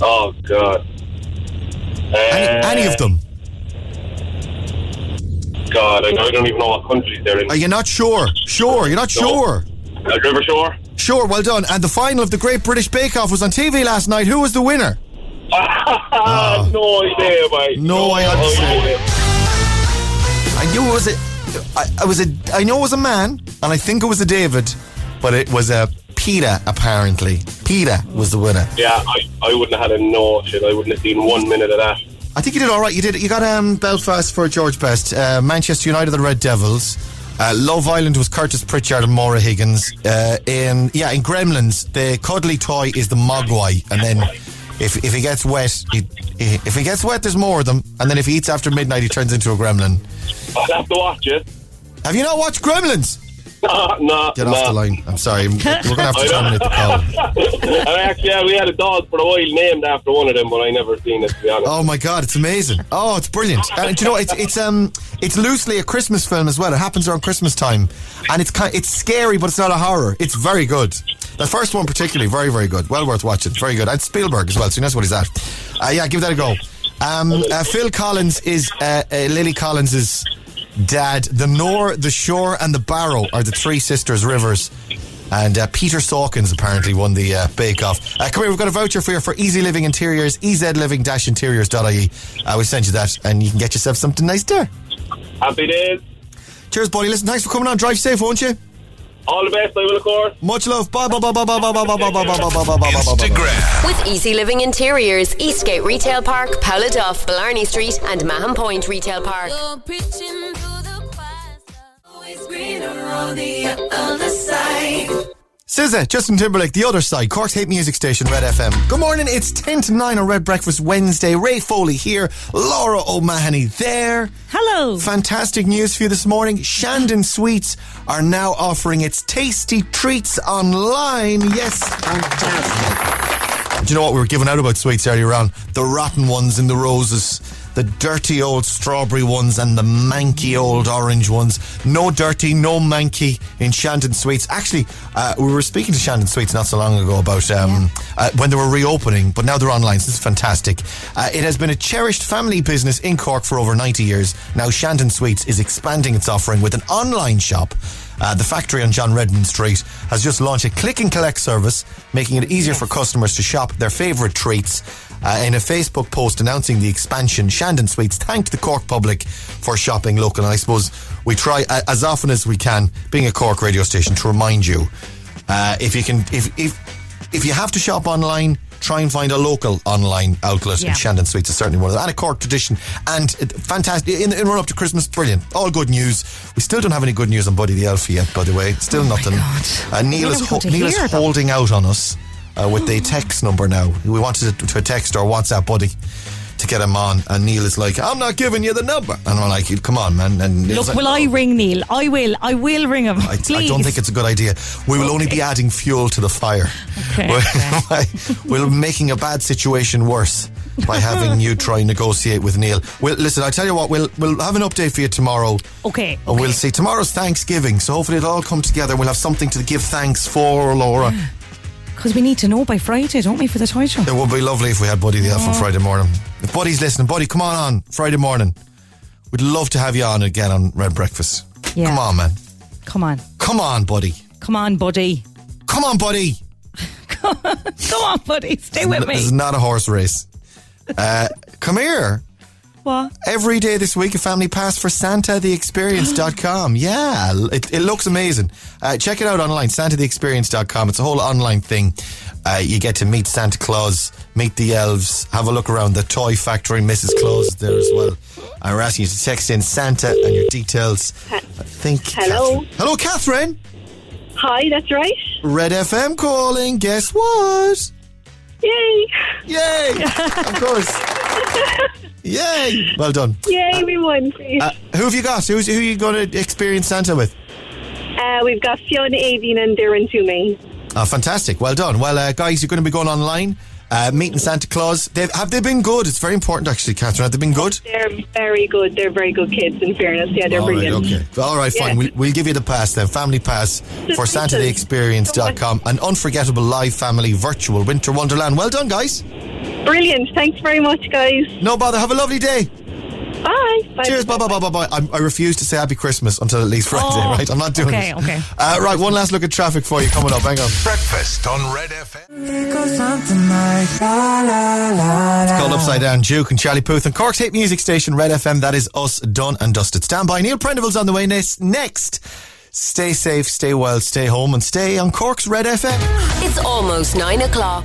Speaker 13: Oh God.
Speaker 2: Any, any of them.
Speaker 13: God, I, I don't even know what countries they're in.
Speaker 2: Are you not sure? Sure, you're not
Speaker 13: No.
Speaker 2: sure.
Speaker 13: Uh, River Suir.
Speaker 2: Sure, well done. And the final of the Great British Bake Off was on TV last night. Who was the winner?
Speaker 13: Ah, no idea, mate.
Speaker 2: No, I had. I knew it was a. I, I was a. I know it was a man, and I think it was a David, but it was a Peter apparently. Peter was the winner.
Speaker 13: Yeah, I, I wouldn't have had a notion. I wouldn't have seen one minute of that.
Speaker 2: I think you did all right. You did. You got um, Belfast for George Best. Uh, Manchester United, the Red Devils. Uh, Love Island was Curtis Pritchard and Maura Higgins. Uh, in yeah, in Gremlins, the cuddly toy is the Mogwai, and then if if he gets wet, he, if he gets wet, there's more of them, and then if he eats after midnight, he turns into a gremlin.
Speaker 13: I'll have to watch it.
Speaker 2: Have you not watched Gremlins? Get off the line. I'm sorry. We're gonna have to terminate the call.
Speaker 13: I actually, yeah, we had a dog for a while named after one of them, but I never seen it to be honest.
Speaker 2: Oh my god, it's amazing! Oh, it's brilliant. And do you know it's it's um it's loosely a Christmas film as well. It happens around Christmas time, and it's kind it's scary, but it's not a horror. It's very good. The first one particularly, very very good. Well worth watching. Very good. And Spielberg as well, so he knows what he's at. Uh, yeah, give that a go. Um, uh, Phil Collins is uh, uh, Lily Collins's dad. The Nore, the Suir, and the Barrow are the three sisters rivers. And uh, Peter Sawkins apparently won the uh, Bake Off. Uh, come here, we've got a voucher for you for Easy Living Interiors, ezliving-interiors.ie. Uh, we send you that, and you can get yourself something nice there.
Speaker 13: Happy days.
Speaker 2: Cheers, buddy. Listen, thanks for coming on. Drive safe, won't you?
Speaker 13: All the best, I will, of course.
Speaker 2: Much love. Bye, bye, bye, bye, bye, bye, bye, bye, bye, bye, bye, bye, bye, bye, bye, bye, bye.
Speaker 6: With Easy Living Interiors, Eastgate Retail Park, Pouladuff, Blarney Street, and Mahon Point Retail Park.
Speaker 2: SZA, Justin Timberlake, the other side, Cork's Hate Music Station, Red FM. Good morning, it's 10 to 9 on Red Breakfast Wednesday. Ray Foley here, Laura O'Mahony there.
Speaker 3: Hello.
Speaker 2: Fantastic news for you this morning. Shandon Sweets are now offering its tasty treats online. Yes. Fantastic. Do you know what we were giving out about sweets earlier on? The rotten ones in the roses. The dirty old strawberry ones and the manky old orange ones. No dirty, no manky in Shandon Sweets. Actually, uh, we were speaking to Shandon Sweets not so long ago about um, uh, when they were reopening, but now they're online. So this is fantastic. Uh, it has been a cherished family business in Cork for over 90 years. Now, Shandon Sweets is expanding its offering with an online shop. Uh, the factory on John Redmond Street has just launched a click and collect service, making it easier for customers to shop their favourite treats. Uh, in a Facebook post announcing the expansion, Shandon Sweets thanked the Cork public for shopping local. And I suppose we try uh, as often as we can, being a Cork radio station, to remind you uh, if you can, if if if you have to shop online. Try and find a local online outlet,
Speaker 3: Yeah.
Speaker 2: and Shandon Sweets is certainly one of them. And a Cork tradition, and uh, fantastic in, in run up to Christmas, brilliant. All good news. We still don't have any good news on Buddy the Elf yet, by the way. Still nothing. Uh, Neil is
Speaker 3: to
Speaker 2: Neil is
Speaker 3: them.
Speaker 2: holding out on us uh, with the text number now. We wanted to, to text our WhatsApp buddy to get him on, and Neil is like, "I'm not giving you the number," and I'm like, "Come on, man!" And Neil's
Speaker 3: Look,
Speaker 2: like,
Speaker 3: will I ring Neil? I will. I will ring him.
Speaker 2: I, I don't think it's a good idea. We will only be adding fuel to the fire.
Speaker 3: Okay,
Speaker 2: We're, we're making a bad situation worse by having you try and negotiate with Neil. Well, listen, I tell you what, we'll we'll have an update for you tomorrow.
Speaker 3: Okay.
Speaker 2: And we'll see. Tomorrow's Thanksgiving, so hopefully it'll all come together. We'll have something to give thanks for, Laura.
Speaker 3: Because we need to know by Friday, don't we, for the toy show?
Speaker 2: It would be lovely if we had Buddy the Elf on Friday morning. If Buddy's listening, Buddy, come on on Friday morning. We'd love to have you on again on Red Breakfast.
Speaker 3: Yeah.
Speaker 2: Come on, man.
Speaker 3: Come on.
Speaker 2: Come on, Buddy.
Speaker 3: Come on, buddy.
Speaker 2: Come on, Buddy.
Speaker 3: Come on, buddy. Stay with me.
Speaker 2: This is not a horse race. Uh, come here.
Speaker 3: What?
Speaker 2: Every day this week, a family pass for SantaTheExperience.com. yeah, it, it looks amazing. Uh, check it out online, SantaTheExperience.com. It's a whole online thing. Uh, you get to meet Santa Claus, meet the elves, have a look around the toy factory. Mrs. Claus is there as well. And we're asking you to text in Santa and your details. I think.
Speaker 9: Hello.
Speaker 2: Catherine- Hello, Catherine.
Speaker 9: Hi, that's right.
Speaker 2: Red FM calling. Guess what?
Speaker 9: Yay!
Speaker 2: Yay! of course. Yay! Well done.
Speaker 9: Yay, we won.
Speaker 2: Uh, who have you got? Who's, who are you going to experience Santa with?
Speaker 9: Uh, we've got Fiona Avian and Darren Toomey.
Speaker 2: Oh, fantastic. Well done. Well, uh, guys, you're going to be going online, uh, meeting Santa Claus. They've, have they been good? It's very important, actually, Catherine. Have they been good?
Speaker 9: They're very good. They're very good kids, in fairness. Yeah, they're
Speaker 2: All right,
Speaker 9: brilliant.
Speaker 2: okay. All right, fine.
Speaker 9: Yeah.
Speaker 2: We'll, we'll give you the pass then. Family pass for SantaTheExperience.com. An unforgettable live family virtual winter wonderland. Well done, guys.
Speaker 9: Brilliant. Thanks very much, guys.
Speaker 2: No bother. Have a lovely day.
Speaker 9: Bye. Bye.
Speaker 2: Cheers. Bye bye bye bye bye. I'm, I refuse to say Happy Christmas until at least Friday,
Speaker 1: Oh,
Speaker 2: right? I'm not doing
Speaker 1: okay,
Speaker 2: it.
Speaker 1: okay.
Speaker 2: Uh, right, one last look at traffic for you coming up. Hang on.
Speaker 1: Breakfast on Red FM. Nickel something like.
Speaker 2: It's called Upside Down Duke and Charlie Puth and Cork's hit music station Red FM. That is us done and dusted. Stand by. Neil Prendeville's on the way next. Next. Stay safe, stay well, stay home, and stay on Cork's Red FM.
Speaker 6: It's almost nine o'clock.